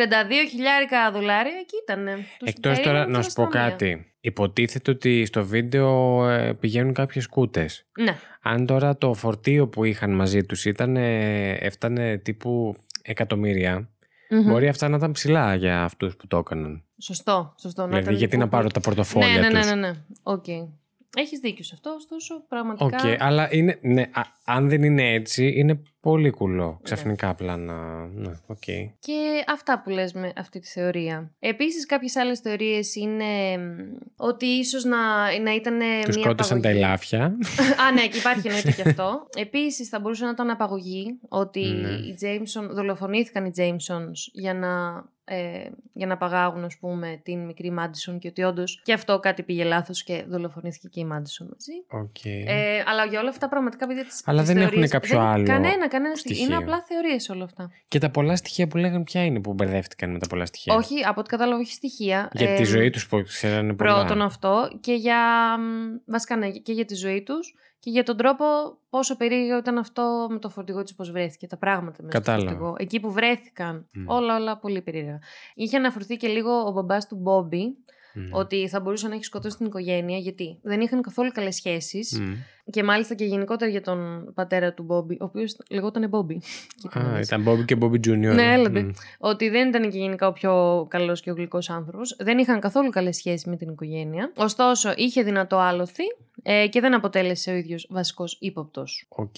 S2: χιλιάρικα δολάρια εκεί ήταν.
S1: Εκτός τώρα να σου πω κάτι. Υποτίθεται ότι στο βίντεο ε, πηγαίνουν κάποιες κούτες.
S2: Ναι.
S1: Αν τώρα το φορτίο που είχαν μαζί τους ήταν, ε, έφτανε τύπου εκατομμύρια,
S2: Μμμ.
S1: μπορεί αυτά να ήταν ψιλά για αυτούς που το έκαναν.
S2: Σωστό, σωστό. να
S1: δηλαδή,
S2: ήταν
S1: γιατί
S2: λίγο
S1: να πάρω τα πορτοφόλια
S2: Ναι, ναι,
S1: τους;
S2: ναι, ναι, ναι. Οκ. Έχεις δίκιο σε αυτό, ωστόσο, πραγματικά...
S1: Οκ, αλλά είναι, ναι, α- αν δεν είναι έτσι, είναι πολύ κουλό.
S2: Ναι.
S1: Ξαφνικά απλά να. Ναι, οκ.
S2: Και αυτά που λες με αυτή τη θεωρία. Επίσης, κάποιες άλλες θεωρίες είναι μ, ότι ίσως να, να ήταν
S1: Τους
S2: μια
S1: σκότωσαν τα
S2: απαγωγή.
S1: ελάφια.
S2: Α, ναι, και υπάρχει εννοείται και αυτό. Επίσης, θα μπορούσε να ήταν απαγωγή ότι
S1: Ναι.
S2: οι Jameson, δολοφονήθηκαν οι Jamesons για να, ε, για να παγάγουν, ας πούμε, την μικρή Μάντισον και ότι όντως και αυτό κάτι πήγε λάθος και δολοφονήθηκε και η Μάντισον μαζί.
S1: Οκ.
S2: Ε, αλλά για όλα αυτά πραγματικά παιδιά τις,
S1: Αλλά
S2: τις
S1: δεν έχουν
S2: θεωρίες-
S1: κάποιο
S2: δεν-
S1: άλλο
S2: Κανένα, κανένα στοιχείο. Είναι
S1: στοιχείο.
S2: απλά θεωρίες όλα αυτά.
S1: Και τα πολλά στοιχεία που λέγανε ποια είναι που μπερδεύτηκαν με τα πολλά στοιχεία;
S2: Όχι, από ό,τι κατάλαβα, όχι στοιχεία.
S1: Για
S2: Ε,
S1: τη ζωή τους που ξέρανε πολλά.
S2: Πρώτον αυτό και για, μ, βασικά, ναι, και για τη ζωή τους και για τον τρόπο πόσο περίεργο ήταν αυτό με το φορτηγό της πώς βρέθηκε, τα πράγματα μέσα
S1: Κατάλαβα.
S2: στο φορτηγό. Εκεί που βρέθηκαν,
S1: Μμ.
S2: όλα όλα πολύ περίεργα. Είχε αναφερθεί και λίγο ο μπαμπάς του Μπόμπι,
S1: Μμ.
S2: ότι θα μπορούσε να έχει σκοτώσει την οικογένεια, γιατί δεν είχαν καθόλου καλές σχέσεις.
S1: Μμ.
S2: Και μάλιστα και γενικότερα για τον πατέρα του Μπόμπι, ο οποίος λεγόταν Μπόμπι. Κοίτα να
S1: Α,
S2: δεις.
S1: ήταν Bobby και Bobby Junior.
S2: Ναι, έλατε.
S1: Μμ.
S2: Ότι δεν ήταν και γενικά ο πιο καλός και ο γλυκός άνθρωπος. Δεν είχαν καθόλου καλές σχέσεις με την οικογένεια. Ωστόσο, είχε δυνατό άλλοθι ε, και δεν αποτέλεσε ο ίδιος βασικός ύποπτος.
S1: Οκ.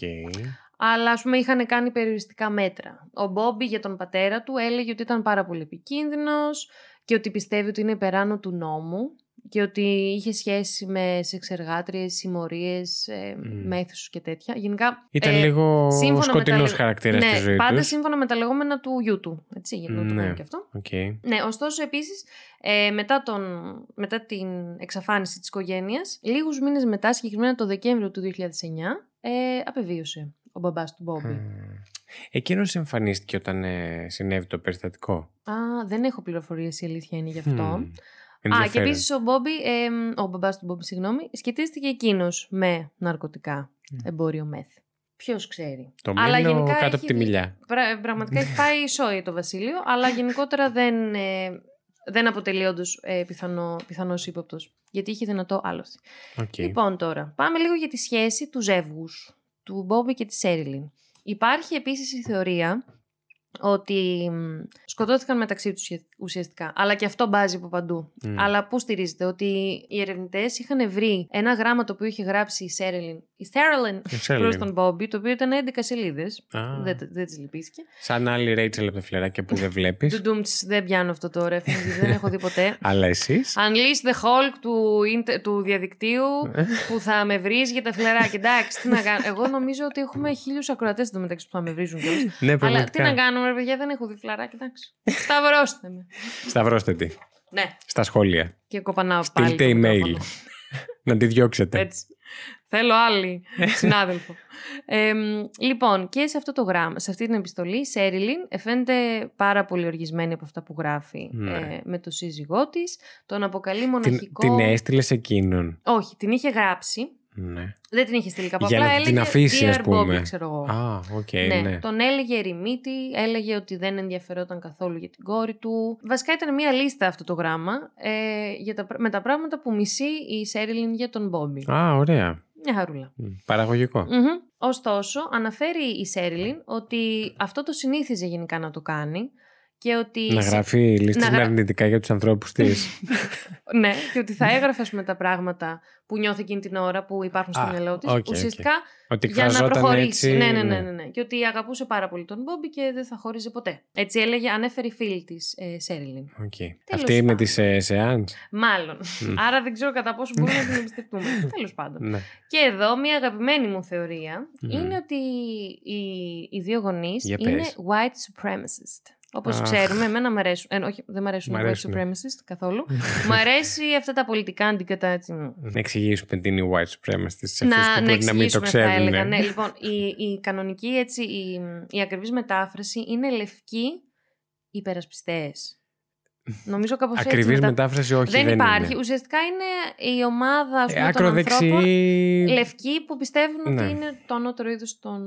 S2: Αλλά ας πούμε είχαν κάνει περιοριστικά μέτρα. Ο Μπόμπι για τον πατέρα του έλεγε ότι ήταν πάρα πολύ επικίνδυνος και ότι πιστεύει ότι είναι υπεράνω του νόμου και ότι είχε σχέση με σεξεργάτριες, συμμορίες, ε,
S1: Μμ.
S2: μέθυσους και τέτοια. Γενικά,
S1: Ήταν
S2: ε,
S1: λίγο
S2: σύμφωνα με τα
S1: σκοτεινός
S2: λεγ-
S1: χαρακτήρας
S2: ναι,
S1: στη ζωή
S2: πάντα
S1: τους.
S2: σύμφωνα με τα λεγόμενα του γιού του. Έτσι, γιατί να το
S1: Ναι.
S2: πούμε και αυτό.
S1: Οκ.
S2: Ναι, ωστόσο επίσης ε, μετά, τον, μετά την εξαφάνιση της οικογένειας, λίγους μήνες μετά, συγκεκριμένα το Δεκέμβριο του 2009, ε, απεβίωσε ο μπαμπάς του Μπόμπι.
S1: Α. Εκείνος εμφανίστηκε όταν ε, συνέβη το περιστατικό;
S2: Α, δεν έχω πληροφορίες η αλήθεια είναι γι' αυτό.
S1: Μμ.
S2: Α, και
S1: Ενδιαφέρον.
S2: επίσης ο Μπόμπι, ε, ο μπαμπάς του Μπόμπι, συγγνώμη, σχετίστηκε εκείνος με ναρκωτικά, εμπόριο μεθ. Ποιος ξέρει.
S1: Το
S2: Αλλά
S1: μήλο
S2: γενικά
S1: κάτω
S2: έχει
S1: από τη
S2: δει-
S1: μιλιά.
S2: Πρα- πραγματικά έχει πάει σόι το βασίλειο, αλλά γενικότερα δεν, ε, δεν αποτελεί όντως ε, πιθανό, πιθανός ύποπτος, γιατί είχε δυνατό άλλοθι.
S1: Οκ.
S2: Λοιπόν τώρα, πάμε λίγο για τη σχέση του ζεύγους, του Μπόμπι και της Σέριλιν. Υπάρχει επίσης η θεωρία ότι μ, σκοτώθηκαν μεταξύ τους ουσια- ουσιαστικά. Αλλά και αυτό μπάζει από παντού.
S1: Μμ.
S2: Αλλά πού στηρίζεται, ότι οι ερευνητές είχαν βρει ένα γράμμα το οποίο είχε γράψει η Σέριλιν, η Σέριλιν
S1: Η Σέριλιν.
S2: προς τον Μπόμπι, το οποίο ήταν 11 σελίδες.
S1: Α.
S2: Δεν, δεν τη λυπήθηκε.
S1: Σαν άλλη Ρέιτσελ από τα φλεράκια που δεν βλέπεις.
S2: Ντουντούμτς, δεν πιάνω αυτό το reference, δεν έχω δει ποτέ.
S1: Αλλά εσείς;
S2: Unleash the Hulk του, ίντε- του διαδικτύου
S1: Ε.
S2: που θα με βρεις για τα φλεράκια. Εντάξει, τι να κάνω. Εγώ νομίζω ότι έχουμε χίλιους ακροατές μεταξύ που θα με βρίζουν κιόλας.
S1: ναι,
S2: Αλλά τι
S1: πραγματικά.
S2: να κάνουμε, ρε παιδιά, δεν έχω δει φλεράκια. Εντάξει. Σταυρώστε με.
S1: Σταυρώστε τη.
S2: Ναι,
S1: Στα σχόλια.
S2: και κοπανάω πάλι.
S1: Στείλτε
S2: το
S1: email.
S2: μικρόφωνο.
S1: να τη διώξετε.
S2: Έτσι. Θέλω άλλη συνάδελφο. Ε, μ, λοιπόν, και σε αυτό το γράμμα, σε αυτή την επιστολή, η Σέριλιν φαίνεται πάρα πολύ οργισμένη από αυτά που γράφει
S1: Ναι.
S2: ε, με το σύζυγό της. Τον αποκαλεί
S1: Την,
S2: μοναχικό.
S1: την έστειλες σε εκείνον;
S2: Όχι, την είχε γράψει.
S1: Ναι.
S2: Δεν την είχες στείλει κάπου.
S1: Για
S2: απλά
S1: να την
S2: έλεγε
S1: αφήσει, ας
S2: Dear
S1: πούμε.
S2: Bobby, ξέρω εγώ.
S1: Α, οκ,
S2: ναι,
S1: ναι.
S2: τον έλεγε ερημίτη, έλεγε ότι δεν ενδιαφερόταν καθόλου για την κόρη του. Βασικά ήταν μία λίστα αυτό το γράμμα ε, για τα, πρά- με τα πράγματα που μισεί η Σέριλιν για τον Μπόμπι.
S1: Α, ωραία.
S2: Μια χαρούλα.
S1: Μ, Παραγωγικό.
S2: Μμμ. Ωστόσο, αναφέρει η Σέριλιν ότι αυτό το συνήθιζε γενικά να το κάνει και ότι.
S1: Να γράφει λίστες
S2: να
S1: με
S2: γρα-
S1: αρνητικά για τους ανθρώπους της.
S2: ναι, και ότι θα έγραφε ας πούμε, τα πράγματα που νιώθει εκείνη την ώρα που υπάρχουν στο
S1: Α,
S2: μυαλό της.
S1: οκ, οκ.
S2: Ουσιαστικά
S1: Ότι
S2: για να
S1: εκφραζόταν
S2: προχωρήσει.
S1: έτσι.
S2: ναι, ναι, ναι, ναι, ναι. Και ότι αγαπούσε πάρα πολύ τον Μπόμπι και δεν θα χώριζε ποτέ. Έτσι έλεγε, ανέφερε η φίλη της ε, Σέριλιν.
S1: Οκ.
S2: Τέλος
S1: Αυτή με
S2: πάντων.
S1: τις ε, σεάνς.
S2: Μάλλον. Άρα δεν ξέρω κατά πόσο μπορούμε να την εμπιστευτούμε. Τέλος πάντων.
S1: Ναι.
S2: Και εδώ μια αγαπημένη μου θεωρία
S1: Μμμ.
S2: είναι ότι οι, οι δύο γονείς
S1: Για
S2: είναι
S1: πες.
S2: white supremacist. Όπως
S1: Αχ.
S2: ξέρουμε, εμένα μου αρέσουν. Ε, όχι, δεν μου αρέσουν
S1: Μ'
S2: οι white
S1: αρέσουνε.
S2: supremacist καθόλου. μου αρέσει αυτά τα πολιτικά αντικατά έτσι.
S1: Να εξηγήσουμε τι είναι η white supremacist σε
S2: να,
S1: αυτούς που
S2: να
S1: μπορεί να μην το
S2: εξηγήσουμε θα έλεγα.
S1: ξέρουν.
S2: Ναι, λοιπόν, η, η κανονική έτσι, η, η ακριβής μετάφραση είναι λευκοί υπερασπιστές. Νομίζω κάπως έτσι.
S1: Ακριβής
S2: μετα-
S1: μετάφραση όχι
S2: δεν,
S1: δεν
S2: υπάρχει.
S1: είναι.
S2: Ουσιαστικά είναι η ομάδα ας
S1: Ε,
S2: πούμε, των
S1: Ακροδεξιοί.
S2: ανθρώπων λευκοί που πιστεύουν
S1: Ναι.
S2: ότι είναι το ανώτερο είδος των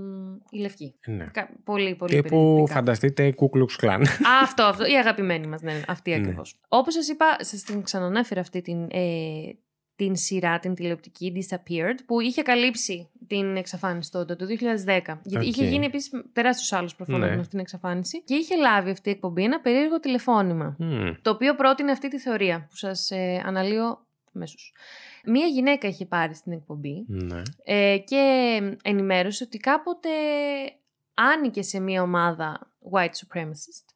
S2: οι λευκοί.
S1: Ναι.
S2: Κα- Πολύ, πολύ
S1: Τύπου
S2: περιληπτικά.
S1: φανταστείτε Ku Klux Klan.
S2: Α, αυτό, αυτό. Η αγαπημένη μας, ναι, αυτή
S1: Ναι.
S2: ακριβώς. Όπως σας είπα, σας την ξανανέφερα αυτή την, ε, την σειρά, την τηλεοπτική Disappeared, που είχε καλύψει την εξαφάνιση τότε, το 2010. Γιατί
S1: Οκ.
S2: είχε γίνει επίσης τεράστιος σάλος προφανώς
S1: Ναι.
S2: με αυτή την εξαφάνιση. Και είχε λάβει αυτή η εκπομπή ένα περίεργο τηλεφώνημα,
S1: Μμ.
S2: το οποίο πρότεινε αυτή τη θεωρία που σας ε, αναλύω αμέσως. Μία γυναίκα είχε πάρει στην εκπομπή
S1: Ναι.
S2: ε, και ενημέρωσε ότι κάποτε άνοικε σε μία ομάδα white supremacist.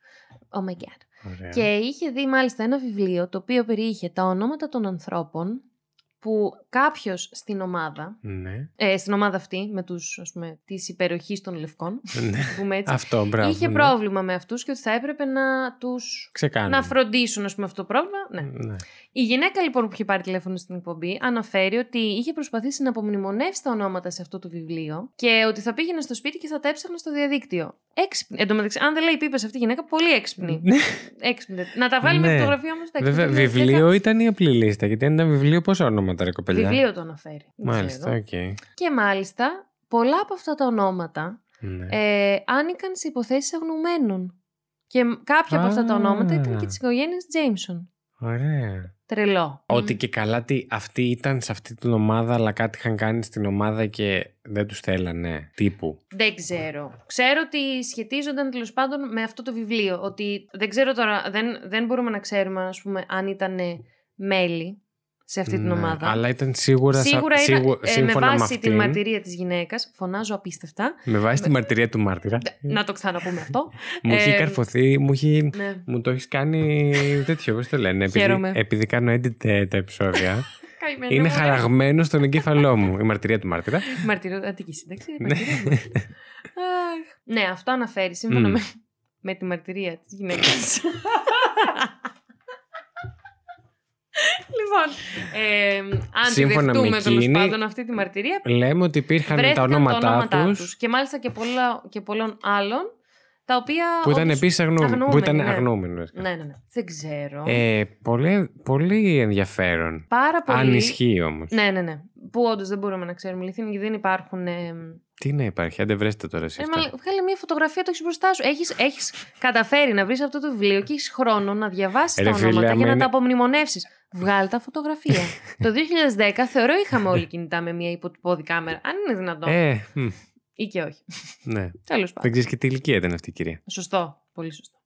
S2: Oh my god.
S1: Ωραία.
S2: Και είχε δει μάλιστα ένα βιβλίο το οποίο περιείχε τα ονόματα των ανθρώπων που κάποιος στην ομάδα,
S1: Ναι.
S2: ε, στην ομάδα αυτή με τους, ας πούμε, της υπεροχής των λευκών,
S1: Ναι.
S2: να πούμε έτσι,
S1: Αυτό, μπράβο.
S2: είχε
S1: ναι.
S2: πρόβλημα με αυτούς και ότι θα έπρεπε να τους...
S1: Ξεκάνουμε.
S2: Να φροντίσουν, ας πούμε, αυτό το πρόβλημα. Ναι.
S1: Ναι.
S2: Η γυναίκα λοιπόν που είχε πάρει τηλέφωνο στην εκπομπή αναφέρει ότι είχε προσπαθήσει να απομνημονεύσει τα ονόματα σε αυτό το βιβλίο και ότι θα πήγαινε στο σπίτι και θα τα έψαχνα στο διαδίκτυο. Έξυπνη. Εν τω μεταξύ, αν δεν λέει πίπες αυτή η γυναίκα, πολύ έξυπνη.
S1: Ναι.
S2: έξυπνη. Να τα βγάλουμε
S1: Ναι.
S2: φωτογραφία όμως.
S1: Βέβαια, βιβλίο ήταν η απλή λίστα. Γιατί αν ήταν βιβλίο, πόσα ονόματα, ρε κοπελιά;
S2: Βιβλίο το αναφέρει. Δεν
S1: Μάλιστα,
S2: ξέρω.
S1: οκ.
S2: Και μάλιστα, πολλά από αυτά τα ονόματα
S1: Ναι.
S2: ε, άνηκαν σε υποθέσεις αγνουμένων. Και μ- κάποια από αυτά τα ονόματα ήταν
S1: Α.
S2: και της οικογένειας Τζέιμσον.
S1: Ωραία.
S2: Τρελό.
S1: Ότι και καλά τι, αυτοί ήταν σε αυτή την ομάδα, αλλά κάτι είχαν κάνει στην ομάδα και δεν τους θέλανε. Τύπου.
S2: Δεν ξέρω. Ξέρω ότι σχετίζονταν τέλος πάντων με αυτό το βιβλίο. Ότι δεν ξέρω τώρα, δεν, δεν μπορούμε να ξέρουμε, ας πούμε, αν ήταν μέλη σε αυτή την
S1: Ναι,
S2: ομάδα.
S1: Αλλά ήταν σίγουρα, σα-
S2: Σίγουρα ήταν
S1: σίγου-
S2: ε, με
S1: σύμφωνα με
S2: βάση
S1: αυτήν,
S2: τη μαρτυρία της γυναίκας. Φωνάζω απίστευτα.
S1: με βάση τη μαρτυρία του μάρτυρα.
S2: Να το ξαναπούμε αυτό.
S1: Μου έχει
S2: Ε,
S1: καρφωθεί, μου έχει...
S2: ναι.
S1: Μου το έχεις κάνει τέτοιο, πώς το λένε. Επειδή,
S2: Χαίρομαι.
S1: επειδή κάνω edit ε, τα επεισόδια.
S2: Καημένο
S1: είναι
S2: μου.
S1: χαραγμένο στον εγκέφαλό μου η μαρτυρία του μάρτυρα.
S2: Μαρτυρία, Αττική σύνταξη.
S1: Ναι.
S2: μαρτυρία μου. Αχ. Ναι, αυτό αναφέρει σύμφωνα
S1: Μμ.
S2: με, με τη μαρτυρία της γυναίκας. Λοιπόν, ε, αν
S1: Σύμφωνα
S2: τη
S1: με
S2: δεχτούμε τέλος
S1: εκείνη,
S2: πάντων αυτή τη μαρτυρία,
S1: Λέμε ότι υπήρχαν τα
S2: βρέθηκαν
S1: ονόματά τους
S2: τους και μάλιστα και, πολλά, και πολλών άλλων, τα οποία
S1: που ήταν
S2: όντως-
S1: επίσης αγνοούμενοι. Που
S2: αγνοούμενοι,
S1: ήταν
S2: ναι.
S1: αγνοούμενοι.
S2: Ναι, ναι, ναι. Δεν ξέρω.
S1: Ε, πολύ, πολύ ενδιαφέρον.
S2: Πάρα πολύ.
S1: Αν ισχύει όμως.
S2: Ναι, ναι, ναι. Που όντως δεν μπορούμε να ξέρουμε αλήθεια, γιατί δεν υπάρχουν. Ε,
S1: Τι να υπάρχει, αν δεν βρέστε τώρα εσεί.
S2: Ε, μα, βγάλε μια φωτογραφία, το έχεις μπροστά σου. Έχεις, έχεις καταφέρει να βρεις αυτό το βιβλίο και έχεις χρόνο να διαβάσεις
S1: Ρε
S2: τα
S1: φίλε,
S2: ονόματα
S1: άμα
S2: για να
S1: είναι-
S2: τα απομνημονεύσεις. Βγάλε τα φωτογραφία. το 2010 θεωρώ είχαμε όλοι κινητά με μια υποτυπώδη κάμερα. Αν είναι δυνατόν.
S1: Ε, μ,
S2: Ή και όχι.
S1: ναι.
S2: Τέλος
S1: Δεν
S2: πάντων.
S1: ξέρεις και τι ηλικία ήταν αυτή η κυρία.
S2: Σωστό. Πολύ σωστό.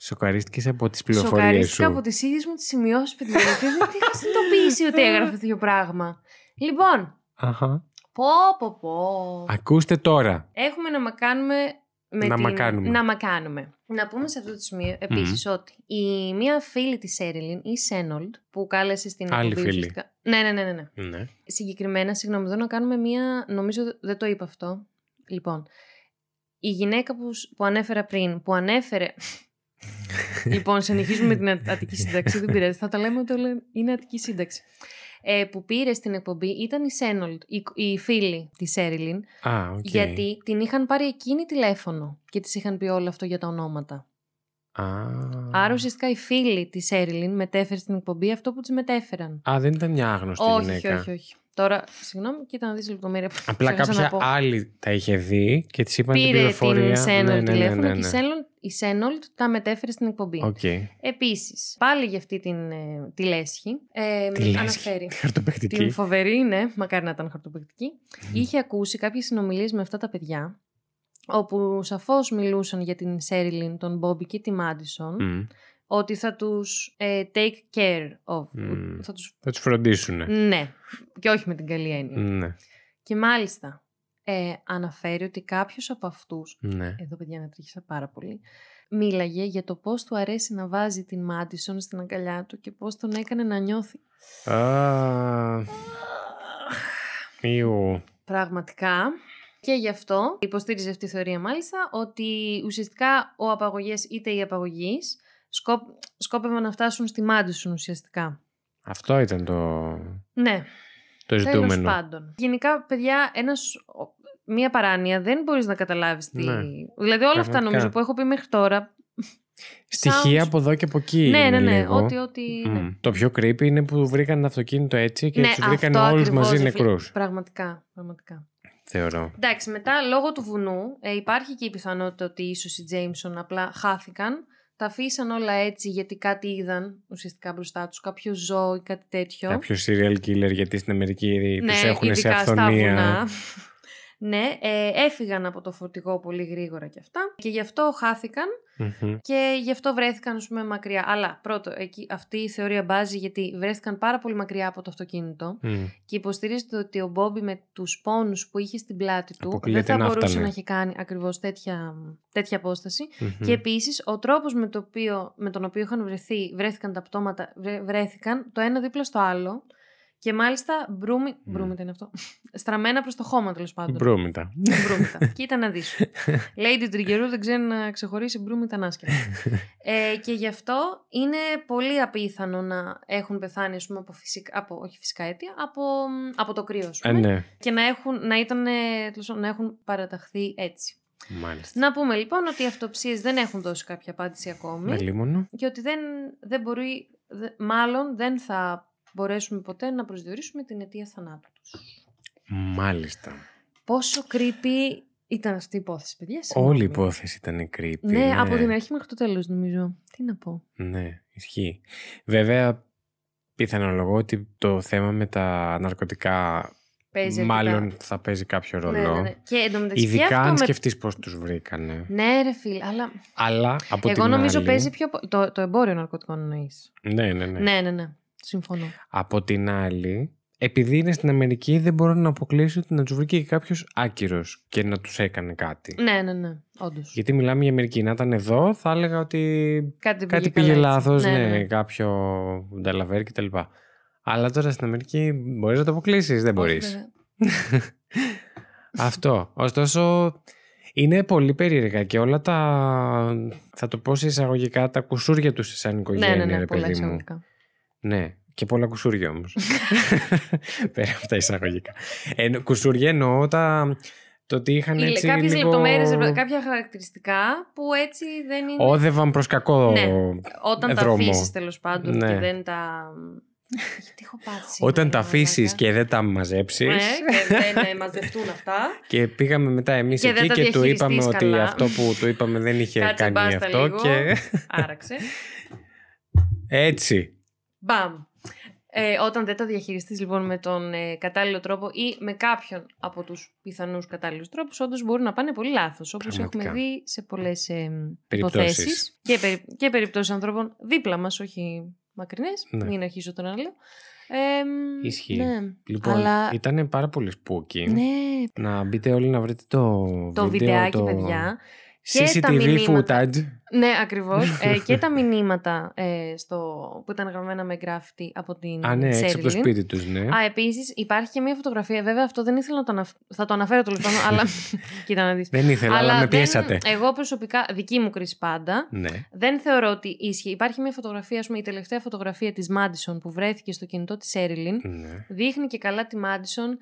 S1: Σοκαρίστηκες από τις πληροφορίες
S2: Σοκαρίστηκα
S1: σου.
S2: από τις ίδιες μου τις σημειώσεις, παιδιά. γιατί δεν είχα συνειδητοποιήσει ότι έγραφε τέτοιο πράγμα. Λοιπόν,
S1: Αχα.
S2: πω, πω, πω.
S1: Ακούστε τώρα.
S2: Έχουμε να μακάνουμε με
S1: Να
S2: την...
S1: μακάνουμε.
S2: Να μακάνουμε. Να πούμε σε αυτό το σημείο επίσης ότι η μία φίλη της Έρελιν, η Σένολντ, που κάλεσε στην
S1: Άλλη
S2: εκπομπή
S1: φίλη.
S2: ουσιαστικά- Ναι, ναι, ναι, ναι, ναι.
S1: Ναι.
S2: Συγκεκριμένα, συγγνώμη, εδώ να κάνουμε μία... Νομίζω δεν το είπα αυτό. Λοιπόν, η γυναίκα που, σ- που ανέφερα πριν, που ανέφερε... λοιπόν, συνεχίζουμε με την Ατ- Αττική σύνταξη, δεν πειράζει. Θα τα λέμε ότι όλα είναι Αττική σύνταξη. Ε, που πήρε στην εκπομπή ήταν η Σένολντ, η, η φίλη της Έριλιν,
S1: Α, οκ.
S2: γιατί την είχαν πάρει εκείνη τηλέφωνο και της είχαν πει όλο αυτό για τα ονόματα.
S1: Α.
S2: Άρα ουσιαστικά η φίλη της Σέριλιν μετέφερε στην εκπομπή αυτό που της μετέφεραν.
S1: Α, δεν ήταν μια άγνωστη
S2: όχι,
S1: γυναίκα.
S2: όχι, όχι, όχι. Τώρα, συγγνώμη, κοίτα να δεις λεπτομέρεια.
S1: Απλά
S2: Ξέχασα να
S1: κάποια
S2: πω.
S1: άλλη τα είχε δει και της είπαν την
S2: Πήρε
S1: πληροφορία.
S2: την Σένολτ
S1: ναι, ναι,
S2: τηλέφωνο
S1: ναι, ναι,
S2: και η
S1: ναι.
S2: Σένολτ- η Σένολτ τα μετέφερε στην εκπομπή.
S1: Οκ.
S2: Επίσης, πάλι για αυτή την ε, τη λέσχη, ε,
S1: Τη λέσχη.
S2: αναφέρει.
S1: Τη χαρτοπαικτική.
S2: Την φοβερή, ναι, μακάρι να ήταν χαρτοπαικτική. Είχε ακούσει κάποιες συνομιλίες με αυτά τα παιδιά, όπου σαφώς μιλούσαν για την Σέριλιν, τον Μπόμπι και τη Μάντισον,
S1: Μμ.
S2: ότι θα τους ε, take care of.
S1: Μμ.
S2: Θα τους...
S1: Θα τους φροντίσουνε.
S2: Ναι, και όχι με την καλή έννοια.
S1: Ναι.
S2: Και μάλιστα ε, αναφέρει ότι κάποιος από αυτούς,
S1: ναι.
S2: εδώ παιδιά να τρίχισα πάρα πολύ, μίλαγε για το πώς του αρέσει να βάζει την Μάντισον στην αγκαλιά του και πώς τον έκανε να νιώθει.
S1: Α, Ιου.
S2: Πραγματικά. Και γι' αυτό υποστήριζε αυτή η θεωρία μάλιστα ότι ουσιαστικά ο απαγωγές είτε οι απαγωγείς σκόπ, σκόπευαν να φτάσουν στη Μάντισον ουσιαστικά.
S1: Αυτό ήταν το,
S2: Ναι,
S1: το
S2: τέλος
S1: ζητούμενο.
S2: πάντων. Γενικά, παιδιά, ένας, ο- μία παράνοια δεν μπορείς να καταλάβεις τι...
S1: Ναι.
S2: Δηλαδή όλα αυτά
S1: Πραγματικά.
S2: νομίζω που έχω πει μέχρι τώρα...
S1: Στοιχεία
S2: sounds-
S1: από εδώ και από εκεί.
S2: ναι, ναι,
S1: είναι
S2: ναι,
S1: λίγο.
S2: ό,τι, ό,τι...
S1: Μμ.
S2: ναι.
S1: Το πιο creepy είναι που βρήκαν το αυτοκίνητο έτσι και
S2: ναι,
S1: τους βρήκαν
S2: αυτό
S1: όλους
S2: ακριβώς,
S1: μαζί
S2: ρε φίλε.
S1: νεκρούς.
S2: Πραγματικά, πραγματικά.
S1: Θεωρώ.
S2: Εντάξει, μετά λόγω του βουνού ε, υπάρχει και η πιθανότητα ότι ίσως οι Τζέιμσον απλά χάθηκαν. Τα αφήσαν όλα έτσι γιατί κάτι είδαν ουσιαστικά μπροστά τους, κάποιο ζώο ή κάτι τέτοιο.
S1: Κάποιο serial killer γιατί στην Αμερική τους έχουν σε
S2: Ναι, ειδικά στα
S1: αυθονία.
S2: Βουνά. ναι, ε, έφυγαν από το φορτηγό πολύ γρήγορα και αυτά και γι' αυτό χάθηκαν
S1: Μμμ.
S2: και γι' αυτό βρέθηκαν ας πούμε μακριά. Αλλά πρώτο, εκεί, αυτή η θεωρία μπάζει γιατί βρέθηκαν πάρα πολύ μακριά από το αυτοκίνητο
S1: Μμ.
S2: και υποστηρίζεται ότι ο Μπόμπι με τους πόνους που είχε στην πλάτη του δεν
S1: Αποκλείεται
S2: θα
S1: να
S2: μπορούσε
S1: φτάνε.
S2: να έχει κάνει ακριβώς τέτοια, τέτοια απόσταση.
S1: Μμμ.
S2: Και επίσης ο τρόπος με, το οποίο, με τον οποίο είχαν βρεθεί, βρέθηκαν τα πτώματα, βρε- βρέθηκαν το ένα δίπλα στο άλλο και μάλιστα μπρούμι, μπρούμητα είναι αυτό, στραμμένα προς το χώμα τέλος πάντων.
S1: Μπρούμητα.
S2: Μπρούμητα. Κοίτα να δεις. Lady Triggerού δεν ξέρει να ξεχωρίσει μπρούμητα ανάσχετα. ε, και γι' αυτό είναι πολύ απίθανο να έχουν πεθάνει ας πούμε, από, φυσικά, από όχι φυσικά αίτια, από, από το κρύο ας
S1: Ε,
S2: πούμε,
S1: ναι,
S2: και να έχουν, να, ήταν, ε, τέλος πάντων, να έχουν παραταχθεί έτσι.
S1: μάλιστα.
S2: Να πούμε λοιπόν ότι οι αυτοψίες δεν έχουν δώσει κάποια απάντηση ακόμη
S1: Με λίμωνο.
S2: και ότι δεν, δεν μπορεί, δε- μάλλον δεν θα μπορέσουμε ποτέ να προσδιορίσουμε την αιτία θανάτου τους.
S1: Μάλιστα.
S2: Πόσο creepy Ήταν αυτή η υπόθεση, παιδιά.
S1: Όλη
S2: συγγνώμη.
S1: η υπόθεση ήταν creepy.
S2: Ναι, από την αρχή μέχρι το τέλος, νομίζω. Τι να πω.
S1: Ναι, ισχύει. Βέβαια, πιθανολογώ ότι το θέμα με τα ναρκωτικά
S2: Παίζει
S1: μάλλον
S2: αρκετά.
S1: θα παίζει κάποιο ρόλο.
S2: Ναι, ναι, ναι. Και εντωμεταξύ και
S1: Ειδικά
S2: αυτό
S1: αν
S2: με...
S1: σκεφτείς πώς τους βρήκανε.
S2: Ναι, ρε φίλ, αλλά.
S1: Αλλά από
S2: Εγώ
S1: την
S2: νομίζω
S1: άλλη...
S2: παίζει πιο. πο- Το, το εμπόριο ναρκωτικών εννοείς.
S1: Ναι, ναι, ναι.
S2: Ναι, ναι, ναι. Συμφωνώ.
S1: Από την άλλη, επειδή είναι στην Αμερική, δεν μπορώ να αποκλείσω ότι να τους βρήκε και κάποιος άκυρος και να τους έκανε κάτι.
S2: Ναι, ναι, ναι. Όντως.
S1: Γιατί μιλάμε για Αμερική. Να ήταν εδώ, θα έλεγα ότι
S2: Κάτι, δεν
S1: κάτι
S2: πήγε
S1: πήγε
S2: καλά έτσι.
S1: λάθος,
S2: Ναι,
S1: ναι,
S2: ναι, ναι.
S1: κάποιο νταλαβέρ κτλ. Αλλά τώρα στην Αμερική μπορείς να το αποκλείσεις, δεν μπορείς.
S2: Όχι, βέβαια.
S1: Αυτό. Ωστόσο, είναι πολύ περίεργα και όλα τα. Θα το πω σε εισαγωγικά τα κουσούρια τους σαν
S2: Ναι,
S1: οικογένεια,
S2: ναι, ναι,
S1: ρε
S2: πολλά
S1: παιδί μου.
S2: εισαγωγικά.
S1: Ναι, και πολλά κουσούρια όμως. Πέρα από τα εισαγωγικά. Ε, κουσούρια εννοώ τα. Το ότι είχαν έτσι
S2: Κάποιες
S1: λίγο...
S2: λεπτομέρειες, κάποια χαρακτηριστικά που έτσι δεν είναι.
S1: Όδευαν προς κακό
S2: Ναι. Όταν τα
S1: δρόμο.
S2: αφήσεις τέλος πάντων
S1: Ναι.
S2: και δεν τα. Γιατί έχω πάθει. σήμερα,
S1: Όταν τα
S2: μαλάκα.
S1: αφήσεις και δεν τα μαζέψεις.
S2: Ναι, και δεν ε, μαζευτούν αυτά.
S1: Και πήγαμε μετά εμείς
S2: Και δεν
S1: εκεί
S2: τα
S1: και του
S2: διαχειριστείς
S1: είπαμε ότι
S2: καλά.
S1: αυτό που του είπαμε δεν είχε
S2: Κάτσε
S1: κάνει
S2: μπάστα
S1: αυτό.
S2: λίγο.
S1: Και
S2: Άραξε.
S1: έτσι.
S2: Μπαμ. Ε, όταν δεν τα διαχειριστείς λοιπόν με τον ε, κατάλληλο τρόπο ή με κάποιον από τους πιθανούς κατάλληλους τρόπους, όντως μπορούν να πάνε πολύ λάθος, όπως
S1: Πραγματικά.
S2: έχουμε δει σε πολλές ε,
S1: Περιπτώσεις.
S2: υποθέσεις και, περι, και περιπτώσεις ανθρώπων δίπλα μας, όχι μακρινές,
S1: Ναι.
S2: μην αρχίσω τώρα να λέω. Ε, μ,
S1: Ισχύει.
S2: Ναι.
S1: Λοιπόν,
S2: Αλλά-
S1: ήταν πάρα πολύ spooky.
S2: ναι,
S1: Να μπείτε όλοι να βρείτε το,
S2: το
S1: βίντεο,
S2: βιντεάκι,
S1: το
S2: παιδιά. Και τα
S1: CCTV
S2: μηνύματα.
S1: footage.
S2: Ναι, ακριβώς. ε, και τα μηνύματα ε, στο, που ήταν γραμμένα με γκράφτη από την
S1: Α, ναι, έξω από το
S2: Σέριλιν.
S1: σπίτι τους, ναι.
S2: Α, επίσης υπάρχει και μια φωτογραφία. Βέβαια, αυτό δεν ήθελα να το αναφέρω. Θα το αναφέρω τέλος πάντων, αλλά. Κοίτα να δεις.
S1: Δεν ήθελα, αλλά, με
S2: δεν-
S1: πιέσατε.
S2: Εγώ προσωπικά, δική μου κρίση πάντα,
S1: Ναι.
S2: δεν θεωρώ ότι ίσχυε. Υπάρχει μια φωτογραφία, ας πούμε, η τελευταία φωτογραφία της Μάντισον που βρέθηκε στο κινητό της Σέριλιν.
S1: ναι.
S2: Δείχνει και καλά τη Μάντισον.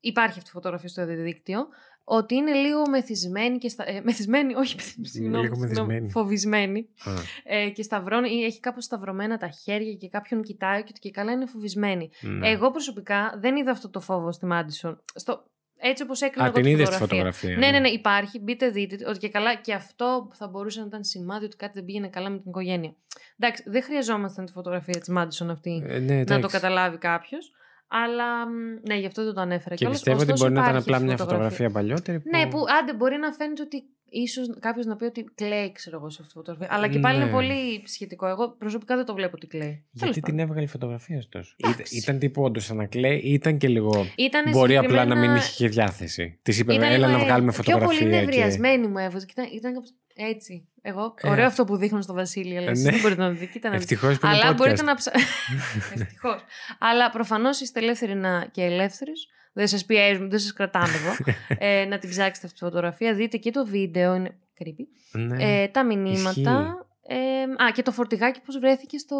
S2: Υπάρχει αυτή η φωτογραφία στο διαδίκτυο. Ότι είναι λίγο μεθυσμένη και στα... ε, μεθυσμένη, όχι συγγνώμη,
S1: Λίγο
S2: συγγνώμη,
S1: μεθυσμένη.
S2: φοβισμένη
S1: Α,
S2: ε, και σταυρώνει ή έχει κάπως σταυρωμένα τα χέρια και κάποιον κοιτάει και, και καλά είναι φοβισμένη.
S1: ναι.
S2: Εγώ προσωπικά δεν είδα αυτό το φόβο στη Μάντισον. Στο... Έτσι όπως έκανα
S1: Α,
S2: εγώ
S1: την
S2: τη
S1: είδες τη
S2: φωτογραφία.
S1: φωτογραφία.
S2: Ναι, ναι, ναι, υπάρχει. Μπείτε, δείτε. Ότι και καλά, και αυτό θα μπορούσε να ήταν σημάδι ότι κάτι δεν πήγαινε καλά με την οικογένεια. Εντάξει, δεν χρειαζόμασταν τη φωτογραφία της Μάντισον αυτή
S1: Ε, ναι,
S2: να το
S1: εντάξει.
S2: καταλάβει κάποιος. Αλλά μ, ναι, γι' αυτό δεν το ανέφερα
S1: Και
S2: κιόλας.
S1: πιστεύω ότι
S2: Ωστόσο,
S1: μπορεί να ήταν
S2: υπάρχει
S1: απλά μια
S2: φωτογραφία.
S1: φωτογραφία παλιότερη. Που...
S2: Ναι, που άντε μπορεί να φαίνεται ότι ίσως κάποιος να πει ότι κλαίει, ξέρω εγώ, σε αυτή τη φωτογραφία. Αλλά και πάλι
S1: Ναι.
S2: είναι πολύ σχετικό. Εγώ προσωπικά δεν το βλέπω ότι κλαίει.
S1: Γιατί
S2: Τέλος
S1: την
S2: πάντων.
S1: έβγαλε φωτογραφία ωστόσο.
S2: Εντάξει.
S1: Ήταν, ήταν τύπου όντως σαν να κλαίει ή ήταν και λίγο.
S2: Ήτανε
S1: Μπορεί απλά να μην
S2: συγκεκριμένα-
S1: είχε και διάθεση. Της είπε,
S2: Ήταν
S1: έλα
S2: λίγο,
S1: να
S2: ε,
S1: βγάλουμε
S2: Πιο
S1: φωτογραφία.
S2: πολύ
S1: και...
S2: νευριασμένη μου έβαζε. Ήταν, ήταν κάπως έτσι. Εγώ,
S1: Ε,
S2: ωραίο αυτό που δείχνουν στο Βασίλειο, αλλά
S1: ε,
S2: εσείς
S1: ναι.
S2: δεν μπορείτε να το δείτε. Κοίτα να δείτε.
S1: Ευτυχώς που είναι
S2: Αλλά
S1: podcast.
S2: μπορείτε να ψάξετε. Ευτυχώς. Αλλά προφανώς είστε ελεύθεροι να... και ελεύθεροι. Δεν σας πιέζουμε, δεν σας κρατάμε εδώ. ε, να την ψάξετε αυτή τη φωτογραφία. Δείτε και το βίντεο. Είναι creepy.
S1: Ναι.
S2: Ε, τα μηνύματα. Ε, α, και το φορτηγάκι πώς βρέθηκε στο,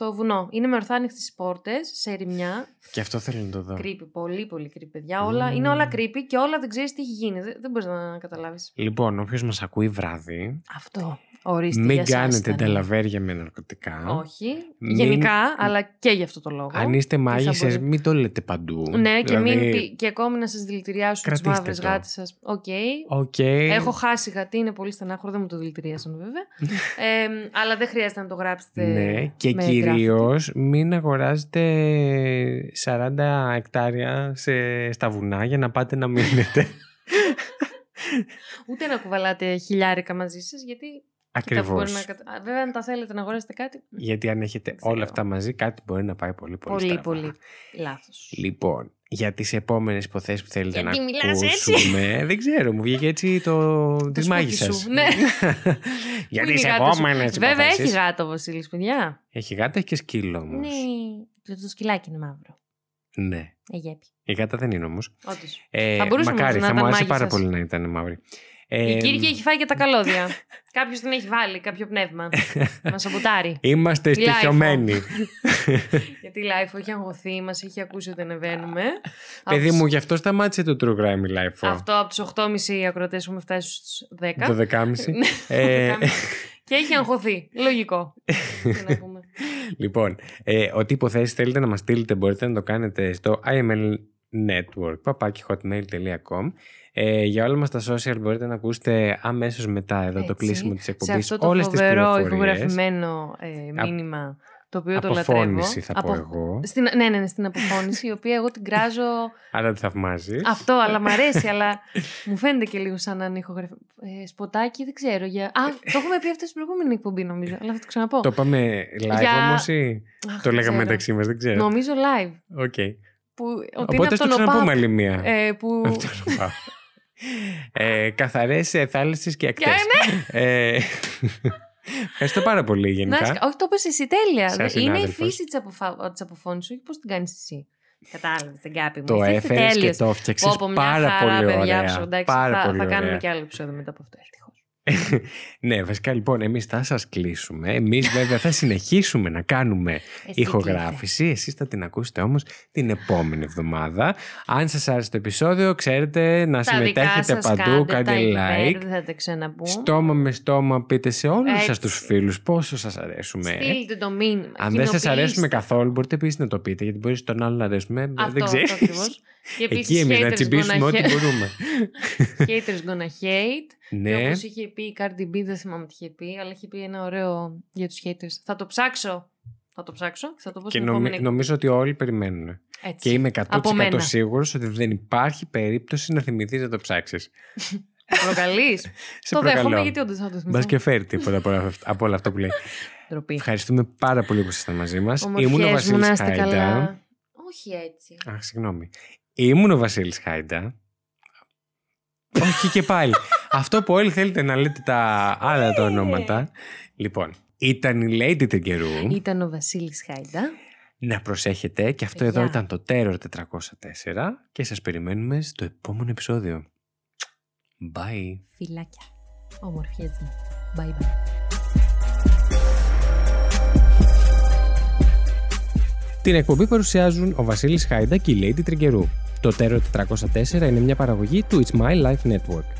S2: στο βουνό. Είναι με ορθά ανοιχτέ πόρτες, σε ερημιά.
S1: Και αυτό θέλω να το δω.
S2: Creepy, πολύ πολύ creepy, παιδιά. Όλα,
S1: Μμμ.
S2: Είναι όλα creepy και όλα δεν ξέρεις τι έχει γίνει. Δεν, δεν μπορείς να καταλάβεις.
S1: Λοιπόν, όποιος μας ακούει βράδυ,
S2: Αυτό. Ορίστε.
S1: μην
S2: για σας
S1: κάνετε
S2: ήταν.
S1: ταλαβέρια με ναρκωτικά.
S2: Όχι.
S1: Μην-
S2: Γενικά, αλλά και για αυτό το λόγο.
S1: Αν είστε
S2: θα
S1: μάγισσες,
S2: μπορεί.
S1: μην το λέτε παντού.
S2: Ναι, και, μην,
S1: Δηλαδή,
S2: πει- και ακόμη να σας δηλητηριάσουν τις
S1: κρατήστε
S2: μαύρες
S1: το.
S2: γάτες σας. Οκ.
S1: Οκ.
S2: Έχω χάσει γατί, είναι πολύ στενάχωρο, δεν μου το δηλητηρίασαν βέβαια. ε, αλλά δεν χρειάζεται να το γράψετε.
S1: Ναι, και
S2: με
S1: κυρίως μην αγοράζετε 40 εκτάρια σε, στα βουνά για να πάτε να μείνετε.
S2: Ούτε να κουβαλάτε χιλιάρικα μαζί σας, γιατί. κοίτα,
S1: Ακριβώς.
S2: μπορεί να κατα- Α, Βέβαια, αν τα θέλετε να αγοράσετε κάτι.
S1: Γιατί αν έχετε
S2: ξέρω.
S1: όλα αυτά μαζί, κάτι μπορεί να πάει πολύ πολύ
S2: Πολύ,
S1: στραβά.
S2: πολύ λάθος.
S1: Λοιπόν, για τις επόμενες υποθέσεις που θέλετε
S2: Γιατί
S1: να
S2: μιλάς έτσι;
S1: ακούσουμε, δεν ξέρω, μου βγήκε έτσι το, της
S2: σπούκι
S1: μάγισσας.
S2: σου, ναι.
S1: για
S2: Πού
S1: τις
S2: είναι η γάτα σου;
S1: επόμενες
S2: Βέβαια, έχει
S1: υποθέσεις.
S2: γάτο ο Βασίλης, παιδιά.
S1: Έχει γάτα, έχει και σκύλο όμως.
S2: Ναι. Το, το σκυλάκι είναι μαύρο.
S1: Ναι.
S2: Αιγέπη.
S1: Η γάτα δεν είναι όμως.
S2: Όντως.
S1: Ε,
S2: Θα μπορούσε
S1: μακάρι,
S2: όμως να
S1: θα μου
S2: ήταν
S1: άρεσε πάρα
S2: μάγισσας.
S1: πολύ να ήταν μαύρη. Ε,
S2: Η Κύρκη έχει φάει και τα καλώδια. Κάποιος την έχει βάλει, κάποιο πνεύμα. να σαμποτάρει.
S1: Είμαστε
S2: Λάιφο.
S1: στοιχειωμένοι.
S2: Γιατί η Λάιφο έχει αγχωθεί, μας έχει ακούσει ότι ανεβαίνουμε.
S1: Παιδί
S2: Από
S1: μου,
S2: τους-
S1: γι' αυτό σταμάτησε το True Crime Life.
S2: Αυτό από του 8.30 ακροτέ έχουμε φτάσει στους 10.
S1: Το 10.30.
S2: Ναι,
S1: ε,
S2: 10.30. και έχει αγχωθεί. Λογικό. Τι να πούμε.
S1: λοιπόν, ε, ό,τι υποθέσεις θέλετε να μας στείλετε μπορείτε να το κάνετε στο IML Network, papakihotmail.com Ε, για όλα μας τα social μπορείτε να ακούσετε αμέσως μετά εδώ το
S2: Έτσι.
S1: κλείσιμο της
S2: Σε
S1: εκπομπής
S2: αυτό το
S1: όλες τις
S2: φοβερό
S1: πληροφορίες.
S2: ηχογραφημένο ε,
S1: Α-
S2: μήνυμα το οποίο το λατρεύω.
S1: Αποφώνηση θα πω
S2: Απο-
S1: εγώ.
S2: Στην, ναι, ναι, ναι, στην αποφώνηση, η οποία εγώ την κράζω
S1: Άρα τη θαυμάζεις.
S2: αυτό, αλλά μ' αρέσει, αλλά μου φαίνεται και λίγο σαν να είναι ηχογραφη... ε, σποτάκι, δεν ξέρω. Για... Α, το έχουμε πει αυτό στην προηγούμενη εκπομπή, νομίζω, αλλά θα το ξαναπώ.
S1: Το είπαμε live
S2: Για-
S1: όμως ή
S2: Αχ,
S1: το
S2: δεν
S1: λέγαμε
S2: ξέρω.
S1: μεταξύ μας, δεν ξέρω.
S2: Νομίζω live.
S1: Οκ.
S2: Που, ότι είναι
S1: Οπότε
S2: από
S1: στο
S2: τον
S1: ξαναπούμε
S2: ΟΠΑΠ.
S1: άλλη μία.
S2: Ε, που...
S1: Αυτό να πάω. ε, καθαρές ε, θάλασσες και
S2: Και ναι.
S1: ακτές. ε, ευχαριστώ πάρα πολύ
S2: Να,
S1: γενικά.
S2: σκα- όχι, το είπες εσύ τέλεια.
S1: Σαν
S2: είναι η
S1: συνάδελφος.
S2: φύση της, αποφα... της αποφώνησης, όχι πώς την κάνεις εσύ. Κατάλαβες, δεν κάπη μου.
S1: Το
S2: Εσύ είσαι
S1: έφερες και
S2: τέλειος.
S1: το έφτιαξες
S2: Πω, πω, μια
S1: πάρα
S2: χαρά,
S1: πολύ
S2: παιδιά,
S1: ωραία.
S2: σου, εντάξει,
S1: Πάρα
S2: θα,
S1: πολύ
S2: θα κάνουμε
S1: ωραία.
S2: και άλλο επεισόδιο μετά από αυτό, ευτυχώς.
S1: Ναι, βασικά λοιπόν, εμείς θα σας κλείσουμε. Εμείς βέβαια θα συνεχίσουμε να κάνουμε
S2: Εσύ
S1: ηχογράφηση. Εσείς θα την ακούσετε όμως την επόμενη εβδομάδα. Αν σας άρεσε το επεισόδιο, ξέρετε να
S2: Τα δικά
S1: συμμετέχετε
S2: σας
S1: παντού,
S2: κάντε τα
S1: κάντε
S2: εκεί
S1: like.
S2: πέρα, Δεν θα τα ξαναπούμε.
S1: Στόμα με στόμα πείτε σε όλους σας
S2: Έτσι.
S1: τους φίλους πόσο σας αρέσουμε.
S2: Στείλτε το μήνυμα.
S1: Αν δεν σας
S2: κοινοποιήστε.
S1: αρέσουμε καθόλου, μπορείτε επίσης να το πείτε, γιατί μπορείς στον άλλον να αρέσουμε.
S2: Αυτό,
S1: δεν ξέρεις.
S2: αυτό ακριβώς. Και επίσης
S1: Εκεί εμείς να
S2: haters
S1: τσιμπήσουμε
S2: gonna
S1: ό,τι
S2: hate.
S1: μπορούμε.
S2: Haters gonna hate. Και
S1: ναι.
S2: όπως είχε πει η Cardi B, δεν θυμάμαι τι είχε πει, αλλά είχε πει ένα ωραίο για τους haters. Θα το ψάξω. Θα το ψάξω και θα το πω
S1: Και
S2: στην
S1: νομι-
S2: επόμενη.
S1: νομίζω ότι όλοι περιμένουν.
S2: Έτσι.
S1: Και είμαι
S2: Από
S1: 100%
S2: μένα.
S1: σίγουρος ότι δεν υπάρχει περίπτωση να θυμηθείς να το ψάξεις.
S2: Προκαλείς.
S1: Σε
S2: το δέχομαι
S1: προκαλώ.
S2: γιατί όντως θα το θυμηθώ.
S1: Μπας και φέρει τίποτα από όλα αυτά- από όλα αυτά που λέει.
S2: Ντροπή.
S1: Ευχαριστούμε πάρα πολύ που ήσασταν μαζί μας. Ήμουν ο
S2: Ομορφιές μου, να
S1: Βασίλης
S2: είστε
S1: Χάιντα.
S2: καλά. Όχι έτσι.
S1: Αχ, συγγνώμη. Ήμουν ο Βασίλης Χάιντα. Όχι και πάλι. Αυτό που όλοι θέλετε να λέτε τα άλλα τα ονόματα. Λοιπόν, ήταν η Lady Τριγκερού.
S2: Ήταν ο Βασίλης Χάιντα.
S1: Να προσέχετε και αυτό εδώ
S2: Γεια.
S1: ήταν το Terror 404 και σας περιμένουμε στο επόμενο επεισόδιο. Bye.
S2: Φιλάκια. Ομορφιές μου. Bye bye.
S1: Την εκπομπή παρουσιάζουν ο Βασίλης Χάιντα και η Lady Τριγκερού. Το Terror 404 είναι μια παραγωγή του It's My Life Network.